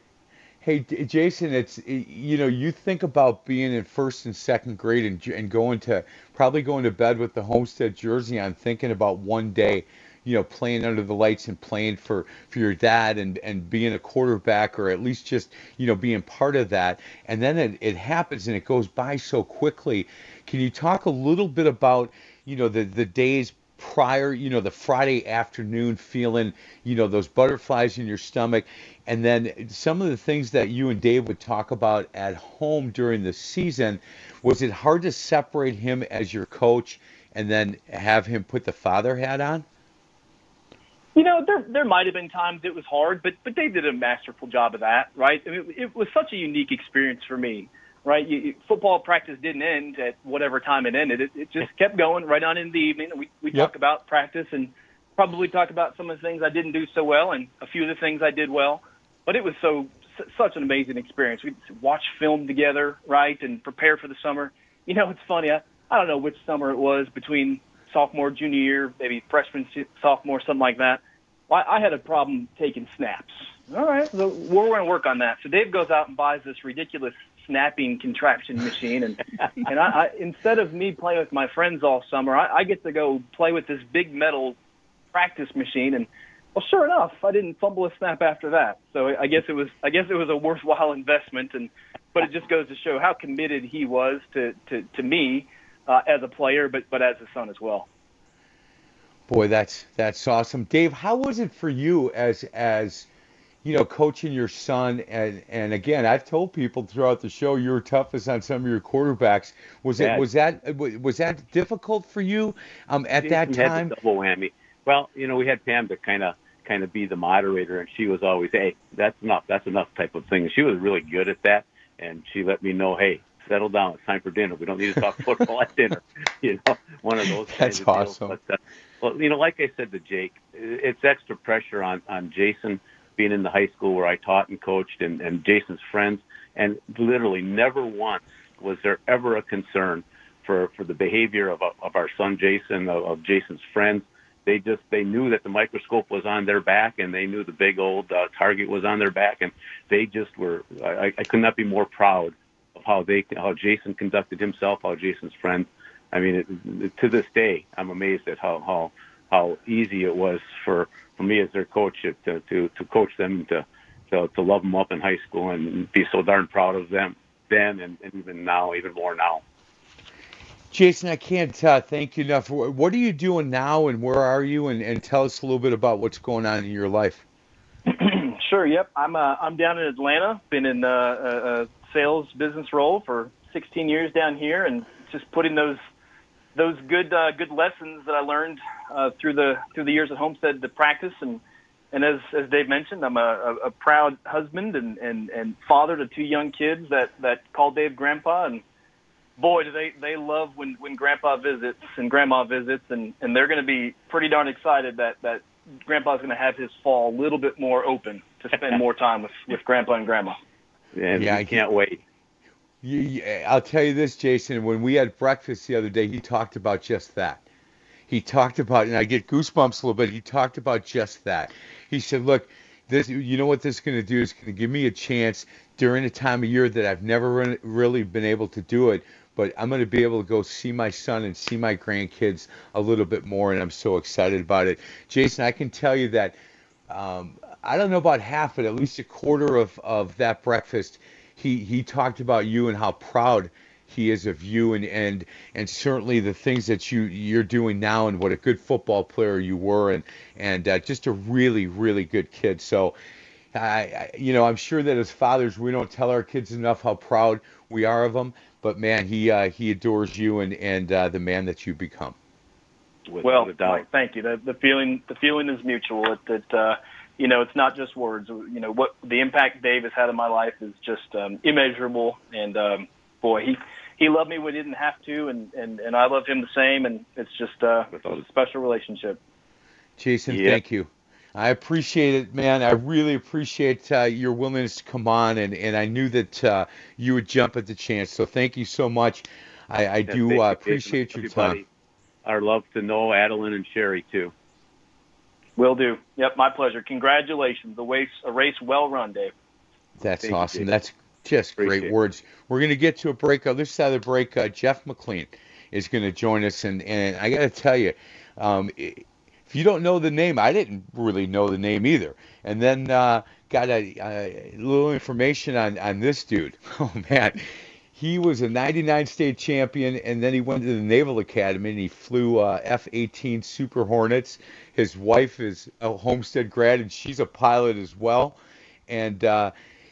Hey, Jason, it's you know you think about being in first and second grade and and going to probably going to bed with the Homestead jersey on, thinking about one day, you know, playing under the lights and playing for for your dad and and being a quarterback or at least just you know being part of that. And then it, it happens and it goes by so quickly. Can you talk a little bit about you know the the days prior, you know, the Friday afternoon feeling, you know, those butterflies in your stomach, and then some of the things that you and Dave would talk about at home during the season. Was it hard to separate him as your coach and then have him put the father hat on? You know, there there might have been times it was hard, but but Dave did a masterful job of that, right? I mean, it was such a unique experience for me, right? You, football practice didn't end at whatever time it ended; it, it just kept going right on in the evening. We we Yep. talked about practice and probably talked about some of the things I didn't do so well and a few of the things I did well. But it was so such an amazing experience. We watch film together, right, and prepare for the summer. You know, it's funny. I I don't know which summer it was between sophomore, junior year, maybe freshman, sophomore, something like that. I, I had a problem taking snaps. All right, so we're going to work on that. So Dave goes out and buys this ridiculous snapping contraption machine, and [LAUGHS] and I, I instead of me playing with my friends all summer, I, I get to go play with this big metal practice machine. And well, sure enough, I didn't fumble a snap after that. So I guess it was I guess it was a worthwhile investment, and but it just goes to show how committed he was to to, to me uh, as a player, but but as a son as well. Boy, that's that's awesome, Dave. How was it for you as as you know coaching your son? And and again, I've told people throughout the show you were toughest on some of your quarterbacks. Was Yeah. it was that was that difficult for you um, at that time? double whammy. Well, you know, we had Pam to kind of kind of be the moderator, and she was always, "Hey, that's enough. That's enough." type of thing. She was really good at that, and she let me know, "Hey, settle down. It's time for dinner. We don't need to talk [LAUGHS] football at dinner." [LAUGHS] You know, one of those. That's kinds of deals. awesome. But, uh, well, you know, like I said to Jake, it's extra pressure on on Jason being in the high school where I taught and coached, and and Jason's friends, and literally never once was there ever a concern for for the behavior of of our son Jason, of, of Jason's friends. They just they knew that the microscope was on their back, and they knew the big old uh, target was on their back, and they just were. I, I could not be more proud of how they how Jason conducted himself, how Jason's friends. I mean, it, to this day, I'm amazed at how how how easy it was for for me as their coach to to to coach them to to, to love them up in high school and be so darn proud of them then and, and even now, even more now. Jason, I can't uh, thank you enough. What are you doing now, and where are you? And, and tell us a little bit about what's going on in your life. [CLEARS THROAT] sure. Yep. I'm uh, I'm down in Atlanta. Been in uh, a, a sales business role for 16 years down here, and just putting those those good uh, good lessons that I learned uh, through the through the years at Homestead to practice and and as as Dave mentioned, I'm a, a, a proud husband and, and and father to two young kids that that call Dave Grandpa, and boy, do they they love when when Grandpa visits and Grandma visits, and and they're going to be pretty darn excited that that Grandpa's going to have his fall a little bit more open to spend [LAUGHS] more time with with Grandpa and Grandma. Yeah, yeah I can't wait. I'll tell you this, Jason. When we had breakfast the other day, he talked about just that. He talked about, and I get goosebumps a little bit. He talked about just that. He said, "Look, this, you know what this is going to do? It's going to give me a chance during a time of year that I've never really been able to do it." But I'm going to be able to go see my son and see my grandkids a little bit more, and I'm so excited about it. Jason, I can tell you that um, I don't know about half, but at least a quarter of, of that breakfast, he, he talked about you and how proud he is of you and and and certainly the things that you you're doing now and what a good football player you were and and uh, just a really really good kid. So I, I you know I'm sure that as fathers we don't tell our kids enough how proud we are of them but man he uh, he adores you and and uh, the man that you become. Well thank you. The, the feeling the feeling is mutual. That uh, you know, it's not just words. You know, what the impact Dave has had in my life is just um, immeasurable. And um, boy, he he loved me when he didn't have to, and and and I love him the same, and it's just uh, it's a special relationship. Jason, thank you. I appreciate it, man. I really appreciate uh, your willingness to come on, and, and I knew that uh, you would jump at the chance. So thank you so much. I, I do uh, appreciate your time. Our love to know Adeline and Sherry too. Will do. Yep, my pleasure. Congratulations. The race, a race well run, Dave. That's Thank awesome. You, That's just Appreciate great it. words. We're going to get to a break. On this side of the break, uh, Jeff McLean is going to join us, and and I got to tell you, um, if you don't know the name, I didn't really know the name either. And then uh, got a, a little information on on this dude. [LAUGHS] Oh man. He was a 99 state champion, and then he went to the Naval Academy and he flew uh, F-18 Super Hornets. His wife is a Homestead grad, and she's a pilot as well. And uh,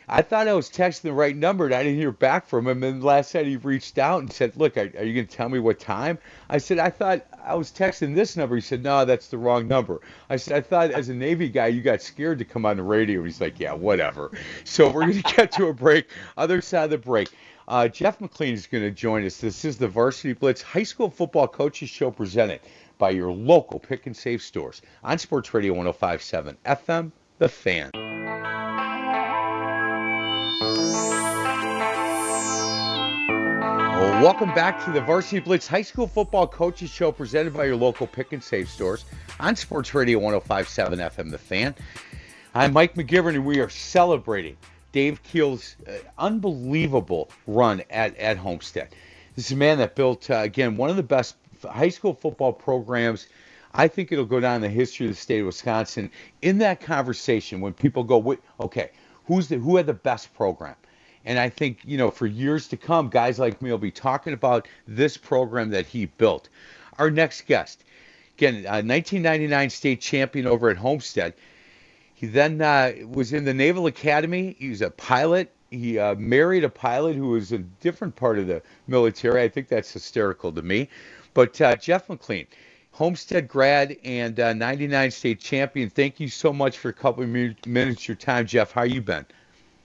I thought I was texting the right number, and I didn't hear back from him. And last night he reached out and said, "Look, are, are you going to tell me what time?" I said, "I thought I was texting this number." He said, "No, that's the wrong number." I said, "I thought as a Navy guy you got scared to come on the radio." He's like, "Yeah, whatever." [LAUGHS] So we're going to get to a break. Other side of the break. Uh, Jeff McLean is going to join us. This is the Varsity Blitz High School Football Coaches Show presented by your local pick and save stores on Sports Radio 1057 FM, The Fan. Welcome back to the Varsity Blitz High School Football Coaches Show presented by your local pick and save stores on Sports Radio 1057 FM The Fan. I'm Mike McGivern, and we are celebrating Dave Keel's uh, unbelievable run at, at Homestead. This is a man that built, uh, again, one of the best high school football programs. I think it'll go down in the history of the state of Wisconsin. In that conversation, when people go, okay, who's the who had the best program? And I think, you know, for years to come, guys like me will be talking about this program that he built. Our next guest, again, uh, 1999 state champion over at Homestead. He then uh, was in the Naval Academy. He was a pilot. He uh, married a pilot who was a different part of the military. I think that's hysterical to me. But uh, Jeff McLean, Homestead grad and uh, 99 state champion. Thank you so much for a couple of minutes of your time, Jeff. How you been?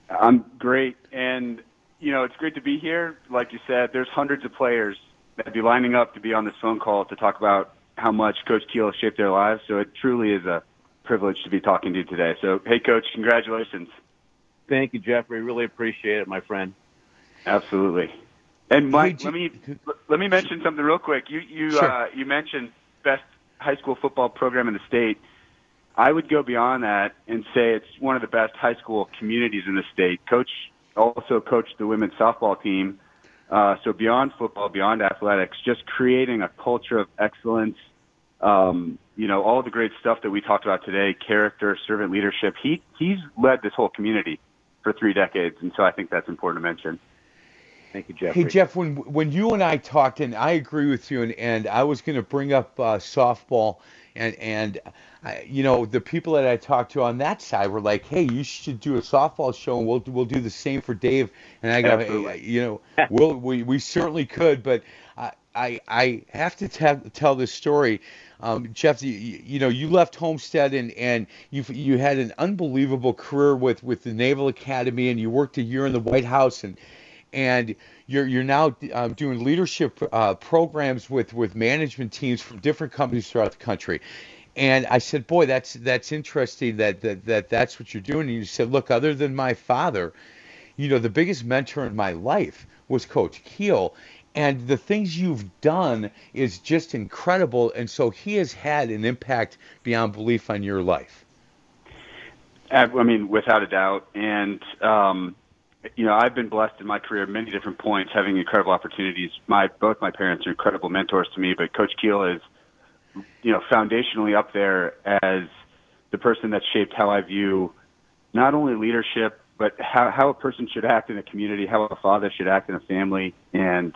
I'm great, and you know it's great to be here. Like you said, there's hundreds of players that be lining up to be on this phone call to talk about how much Coach Keel shaped their lives. So it truly is a privilege to be talking to you today. So hey, Coach, congratulations. Thank you, Jeffrey. Really appreciate it, my friend. Absolutely. And Mike, let me let me mention something real quick. You you Sure. uh, you mentioned best high school football program in the state. I would go beyond that and say it's one of the best high school communities in the state. Coach also coached the women's softball team. Uh, so beyond football, beyond athletics, just creating a culture of excellence. Um, you know, all the great stuff that we talked about today, character, servant leadership. He he's led this whole community for three decades, and so I think that's important to mention. Thank you, Jeffrey. Hey Jeff, when when you and I talked, and I agree with you, and, and I was going to bring up uh, softball, and and I, you know the people that I talked to on that side were like, hey, you should do a softball show, and we'll we'll do the same for Dave. And I go, you know, we'll, we we certainly could, but I I, I have to tell tell this story. Um, Jeff, you, you know, you left Homestead and, and you you had an unbelievable career with, with the Naval Academy, and you worked a year in the White House, and and you're you're now um, doing leadership uh, programs with with management teams from different companies throughout the country. And I said, boy, that's that's interesting that that, that that's what you're doing. And you said, look, other than my father, you know, the biggest mentor in my life was Coach Keel. And the things you've done is just incredible. And so he has had an impact beyond belief on your life. I mean, without a doubt. And, um, you know, I've been blessed in my career at many different points, having incredible opportunities. My both my parents are incredible mentors to me, but Coach Keel is, you know, foundationally up there as the person that shaped how I view not only leadership, but how how a person should act in a community, how a father should act in a family, and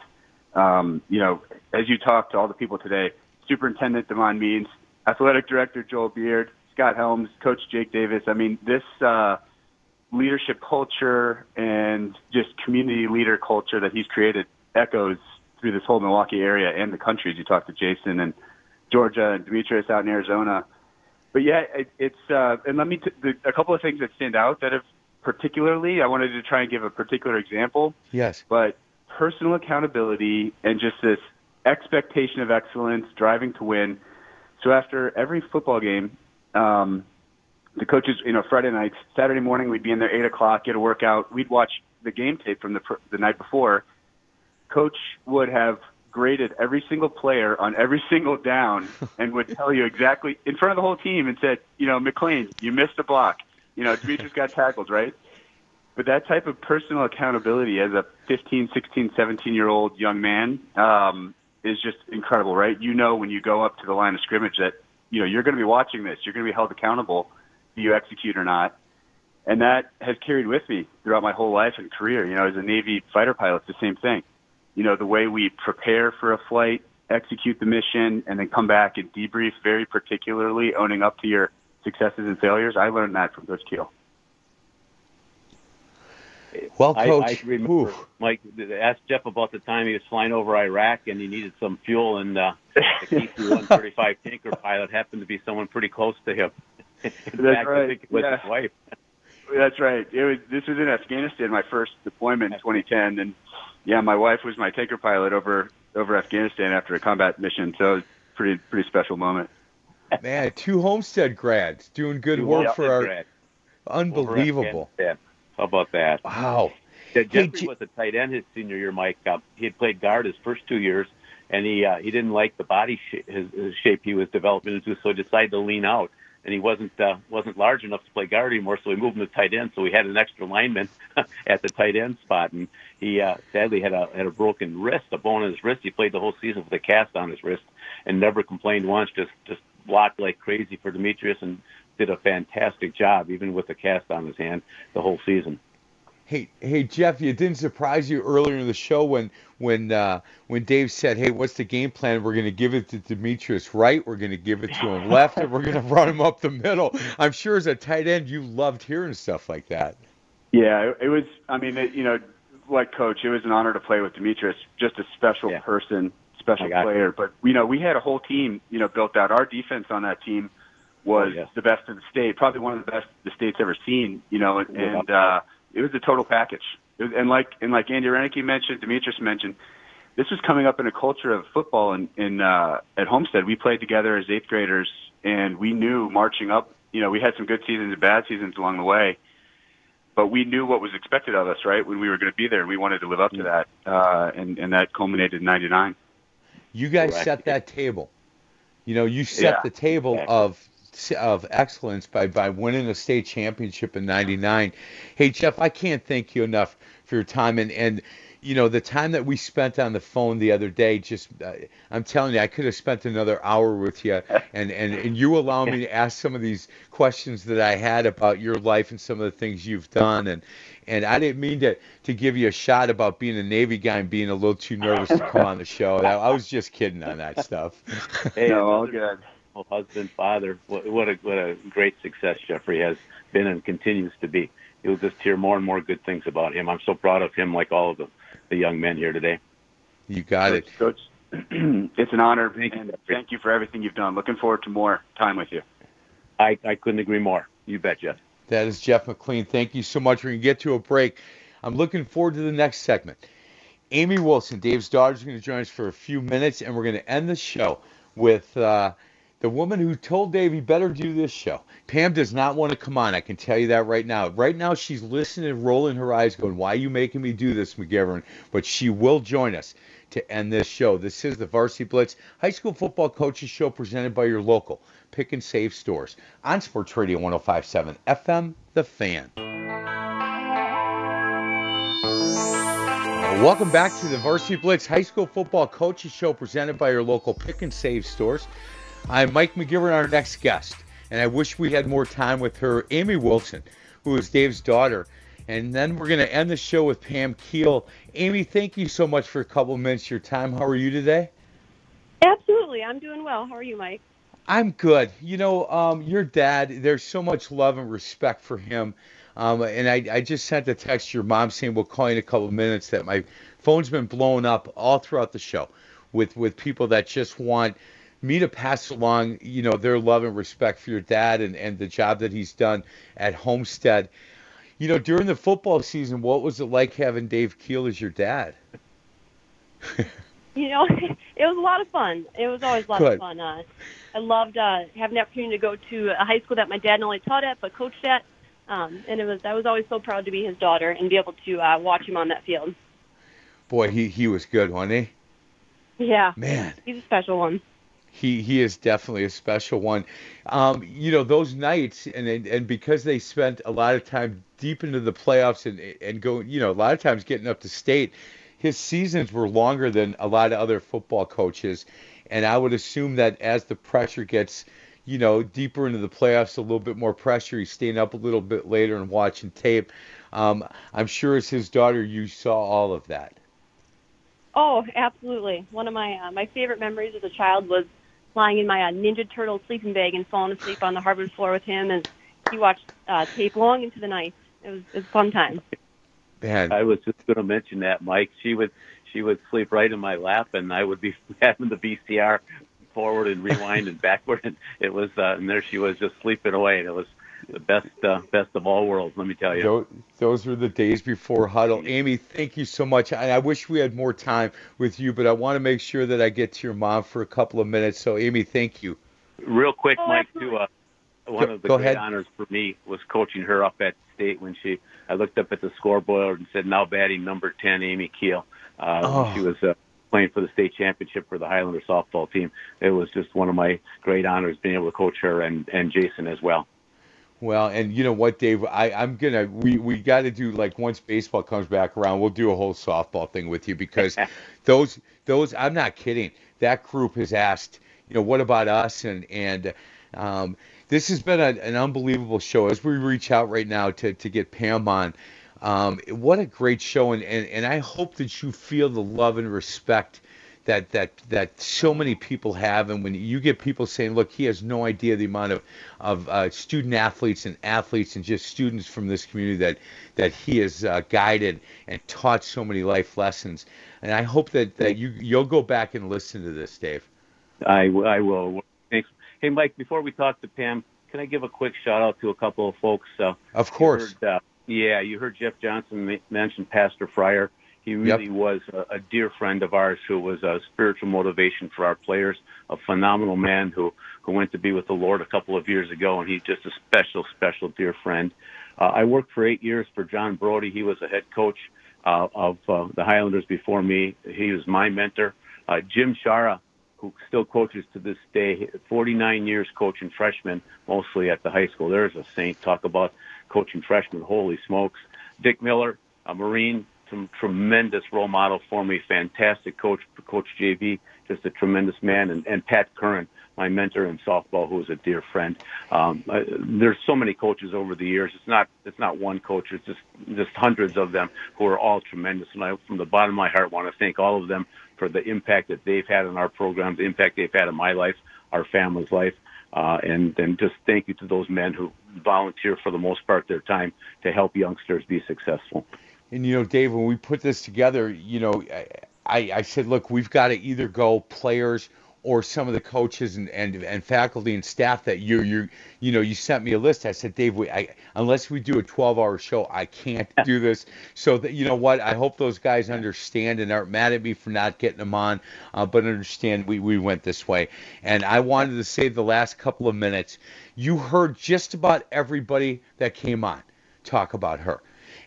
um, you know, as you talk to all the people today, Superintendent Demond Means, Athletic Director Joel Beard, Scott Helms, Coach Jake Davis. I mean, this uh, leadership culture and just community leader culture that he's created echoes through this whole Milwaukee area and the country. As you talk to Jason and Georgia and Demetrius out in Arizona. But yeah, it, it's uh, and let me t- the, a couple of things that stand out that have particularly. I wanted to try and give a particular example Yes. but personal accountability and just this expectation of excellence, driving to win. So after every football game, um, the coaches, you know, Friday nights, Saturday morning, we'd be in there eight o'clock, get a workout. We'd watch the game tape from the the night before. Coach would have graded every single player on every [LAUGHS] single down and would tell you exactly in front of the whole team and said, you know, McLean, you missed a block. You know, Demetrius got tackled, right? But that type of personal accountability as a 15, 16, 17 year old young man um, is just incredible, right? You know, when you go up to the line of scrimmage that, you know, you're going to be watching this. You're going to be held accountable. Do you execute or not? And that has carried with me throughout my whole life and career. You know, as a Navy fighter pilot, it's the same thing. You know, the way we prepare for a flight, execute the mission, and then come back and debrief very particularly, owning up to your successes and failures. I learned that from Coach Keel. Well, I, Coach, I remember Mike asked Jeff about the time he was flying over Iraq and he needed some fuel, and uh, [LAUGHS] the KC-135 tanker pilot happened to be someone pretty close to him. [LAUGHS] In That's fact, I right. think it was Yeah. his wife. That's right. It was. This was in Afghanistan, my first deployment in 2010, and yeah, my wife was my tanker pilot over over Afghanistan after a combat mission. So it was a pretty pretty special moment. Man, two Homestead grads doing good Two work Homestead for our. grads. Unbelievable. Afghanistan. How about that? Wow. Yeah, Jeffrey J- was a tight end his senior year, Mike. Uh, he had played guard his first two years, and he uh, he didn't like the body sh- his, his shape he was developing into, so he decided to lean out. And he wasn't uh, wasn't large enough to play guard anymore, so we moved him to tight end. So we had an extra lineman [LAUGHS] at the tight end spot, and he uh, sadly had a had a broken wrist, a bone in his wrist. He played the whole season with a cast on his wrist, and never complained once. Just just blocked like crazy for Demetrius, and did a fantastic job, even with the cast on his hand, the whole season. Hey, hey, Jeff, it didn't surprise you earlier in the show when when uh, when Dave said, "Hey, what's the game plan? We're going to give it to Demetrius right. We're going to give it to him left, and we're going [LAUGHS] to run him up the middle." I'm sure as a tight end, you loved hearing stuff like that. Yeah, it, it was. I mean, it, you know, like coach, it was an honor to play with Demetrius. Just a special person, special I got player. But you know, we had a whole team, you know, built out. Our defense on that team was Oh, yes. the best in the state, probably one of the best the state's ever seen. You know, and, Yeah. and uh, it was a total package. It was, and like and like Andy Renicky mentioned, Demetrius mentioned, this was coming up in a culture of football in, in uh, at Homestead. We played together as eighth graders, and we knew marching up. You know, we had some good seasons and bad seasons along the way but we knew what was expected of us, right? When we were going to be there, we wanted to live up to that, uh, and and that culminated in '99. You guys Correct. set that table. You know, you set Yeah, the table of of excellence by by winning a state championship in '99. Hey Jeff, I can't thank you enough for your time and and you know the time that we spent on the phone the other day. Just uh, I'm telling you, I could have spent another hour with you, [LAUGHS] and and and you allow me to ask some of these questions that I had about your life and some of the things you've done and. And I didn't mean to, to give you a shot about being a Navy guy and being a little too nervous to come on the show. I, I was just kidding on that stuff. [LAUGHS] Hey, No, all another Husband, father. What, what a what a great success Jeffrey has been and continues to be. You'll just hear more and more good things about him. I'm so proud of him, like all of the, the young men here today. You got it. Coach, [CLEARS THROAT] it's an honor, and thank you for everything you've done. Looking forward to more time with you. I, I couldn't agree more. You bet, Jeff. That is Jeff McLean. Thank you so much. We're going to get to a break. I'm looking forward to the next segment. Amy Wilson, Dave's daughter, is going to join us for a few minutes, and we're going to end the show with uh, the woman who told Dave he better do this show. Pam does not want to come on. I can tell you that right now. Right now, she's listening, rolling her eyes, going, "Why are you making me do this, McGivern?" But she will join us to end this show. This is the Varsity Blitz High School Football Coaches Show presented by your local pick and save stores on Sports Radio 1057 FM, The Fan. Welcome back to the Varsity Blitz High School Football Coaches Show presented by your local pick and save stores. I'm Mike McGivern, our next guest, and I wish we had more time with her, Amy Wilson, who is Dave's daughter. And then we're going to end the show with Pam Keel. Amy, thank you so much for a couple minutes of your time. How are you today? Absolutely. I'm doing well. How are you, Mike? I'm good. You know, um, your dad, there's so much love and respect for him. Um, and I, I just sent a text to your mom saying we'll call you in a couple of minutes that my phone's been blown up all throughout the show with, with people that just want me to pass along, you know, their love and respect for your dad and, and the job that he's done at Homestead. You know, during the football season, what was it like having Dave Keel as your dad? You know, [LAUGHS] it was a lot of fun. It was always a lot Good. of fun. Uh, I loved uh, having the opportunity to go to a high school that my dad not only taught at but coached at. Um, and it was I was always so proud to be his daughter and be able to uh, watch him on that field. Boy, he, he was good, wasn't he? Yeah, Man. he's a special one. He he is definitely a special one. Um, you know those nights, and and and because they spent a lot of time deep into the playoffs and and going, you know, a lot of times getting up to state. His seasons were longer than a lot of other football coaches, and I would assume that as the pressure gets, you know, deeper into the playoffs, a little bit more pressure. He's staying up a little bit later and watching tape. Um, I'm sure as his daughter, you saw all of that. Oh, absolutely. One of my uh, my favorite memories as a child was lying in my uh, Ninja Turtle sleeping bag and falling asleep on the hardwood floor with him, and he watched uh, tape long into the night. It was it was a fun time. Man, I was just going to mention that, Mike. She would she would sleep right in my lap, and I would be [LAUGHS] having the VCR forward and rewind and backward, and it was uh, and there she was just sleeping away. And it was the best uh, best of all worlds. Let me tell you. Those, those were the days before huddle. Amy, thank you so much. I, I wish we had more time with you, but I want to make sure that I get to your mom for a couple of minutes. So, Amy, thank you. Real quick, Oh, Mike, too. Uh, one Go- of the great ahead. honors for me was coaching her up at state when she. I looked up at the scoreboard and said, "Now batting number ten, Amy Keel." Uh, Oh. She was uh, playing for the state championship for the Highlander softball team. It was just one of my great honors being able to coach her and and Jason as well. Well, and you know what, Dave? I, I'm gonna we we got to do like once baseball comes back around, we'll do a whole softball thing with you because [LAUGHS] those those I'm not kidding. That group has asked, you know, what about us? And and um, this has been a, an unbelievable show. As we reach out right now to to get Pam on, um, what a great show! And, and and I hope that you feel the love and respect that that that so many people have and when you get people saying look he has no idea the amount of of uh, student athletes and athletes and just students from this community that that he has uh, guided and taught so many life lessons and I hope that that you you'll go back and listen to this Dave I, I will. Thanks. Hey, Mike, before we talk to Pam, can I give a quick shout out to a couple of folks? Uh, of course heard, uh, yeah, you heard Jeff Johnson mention Pastor Fryer. He really was a, a dear friend of ours who was a spiritual motivation for our players, a phenomenal man who, who went to be with the Lord a couple of years ago, and he's just a special, special dear friend. Uh, I worked for eight years for John Brody. He was a head coach uh, of uh, the Highlanders before me. He was my mentor. Uh, Jim Shara, who still coaches to this day, 49 years coaching freshmen, mostly at the high school. There's a saint. Talk about coaching freshmen. Holy smokes. Dick Miller, a Marine, some tremendous role model for me. Fantastic coach, Coach JV, just a tremendous man. And, and Pat Curran, my mentor in softball, who is a dear friend. Um, I, there's so many coaches over the years. It's not it's not one coach. It's just just hundreds of them who are all tremendous. And I, from the bottom of my heart, want to thank all of them for the impact that they've had on our program, the impact they've had on my life, our family's life. Uh, and and just thank you to those men who volunteer for the most part their time to help youngsters be successful. And you know, Dave, when we put this together, you know, I, I said, look, we've got to either go players or some of the coaches and, and, and faculty and staff that you you you know you sent me a list. I said, Dave, we, I, unless we do a 12-hour show, I can't do this. So that you know what, I hope those guys understand and aren't mad at me for not getting them on, uh, but understand we we went this way. And I wanted to say the last couple of minutes, you heard just about everybody that came on talk about her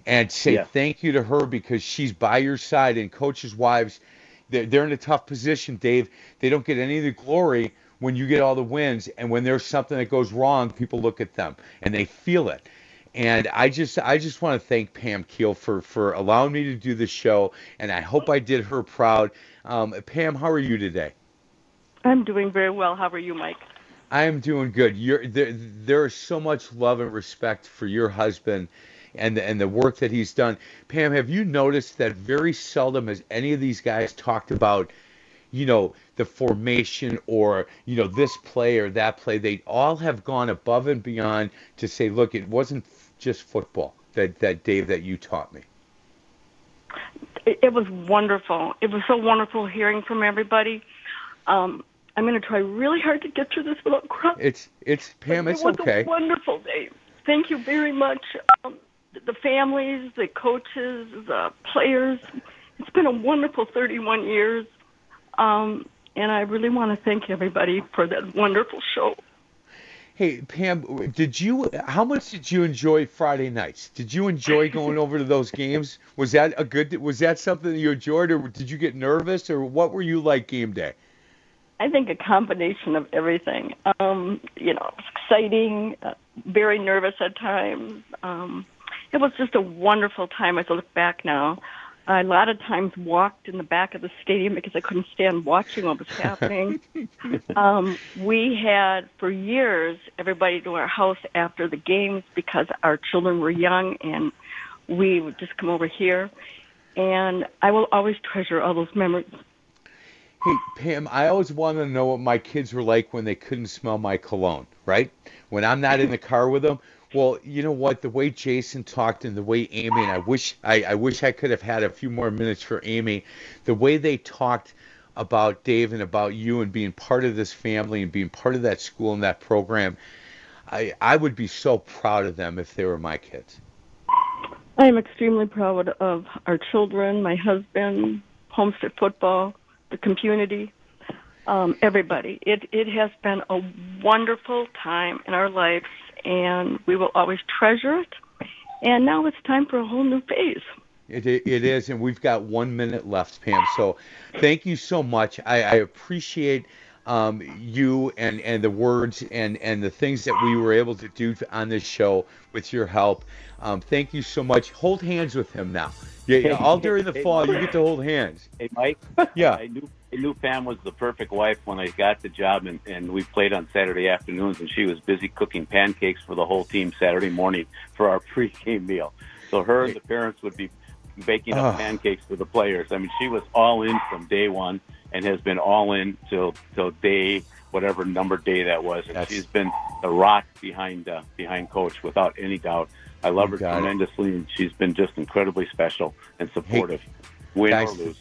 and say Yeah. thank you to her because she's by your side and coaches' wives they're, they're in a tough position, Dave. They don't get any of the glory when you get all the wins, and when there's something that goes wrong, people look at them and they feel it. And I just, I just want to thank Pam Keel for for allowing me to do this show, and I hope I did her proud. Um, Pam, how are you today? I'm doing very well. How are you, Mike? I am doing good. You're, there, there is so much love and respect for your husband and the, and the work that he's done. Pam, have you noticed that very seldom has any of these guys talked about, you know, the formation or you know this play or that play? They all have gone above and beyond to say, look, it wasn't just football that that Dave that you taught me. It, it was wonderful. It was so wonderful hearing from everybody. Um, I'm going to try really hard to get through this without crying. It's it's Pam. It's it was okay. a wonderful day. Thank you very much. Um, the families, the coaches, the players. It's been a wonderful 31 years. Um, and I really want to thank everybody for that wonderful show. Hey Pam, did you? How much did you enjoy Friday nights? Did you enjoy [LAUGHS] going over to those games? Was that a good? Was that something that you enjoyed, or did you get nervous, or what were you like game day? I think a combination of everything. Um, you know, exciting, uh, very nervous at times. Um, it was just a wonderful time as I look back now. I a lot of times walked in the back of the stadium because I couldn't stand watching what was happening. [LAUGHS] um, we had, for years, everybody to our house after the games because our children were young and we would just come over here. And I will always treasure all those memories. Hey Pam, I always wanted to know what my kids were like when they couldn't smell my cologne, right? When I'm not in the car with them. Well, you know what? The way Jason talked and the way Amy and I wish I, I wish I could have had a few more minutes for Amy. The way they talked about Dave and about you and being part of this family and being part of that school and that program, I I would be so proud of them if they were my kids. I am extremely proud of our children, my husband, Homestead Football, the community, um, everybody. It it has been a wonderful time in our lives, and we will always treasure it. And now it's time for a whole new phase. It, it it is, and we've got one minute left, Pam. So thank you so much. I, I appreciate um, you and, and the words and, and the things that we were able to do on this show with your help. Um, thank you so much. Hold hands with him now. Yeah, yeah, all during the fall, you get to hold hands. Hey, Mike. Yeah. [LAUGHS] I knew I knew Pam was the perfect wife when I got the job, and, and we played on Saturday afternoons, and she was busy cooking pancakes for the whole team Saturday morning for our [LAUGHS] pregame meal. So her and the parents would be baking up Oh. pancakes for the players. I mean, she was all in from day one, and has been all in till till day whatever number day that was, and she's been the rock behind uh, behind Coach without any doubt. I love her got it. tremendously, and she's been just incredibly special and supportive, win guys, or lose.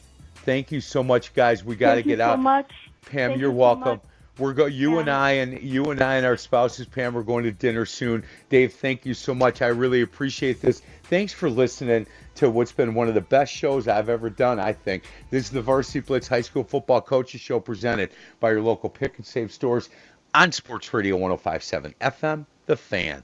Thank you so much, guys. We got to get out. Thank you so much. Pam, Thank you're you welcome. much. We're go you and I and you and I and our spouses, Pam, we're going to dinner soon. Dave, thank you so much. I really appreciate this. Thanks for listening to what's been one of the best shows I've ever done, I think. This is the Varsity Blitz High School Football Coaches Show presented by your local pick and save stores on Sports Radio 1057 FM, The Fan.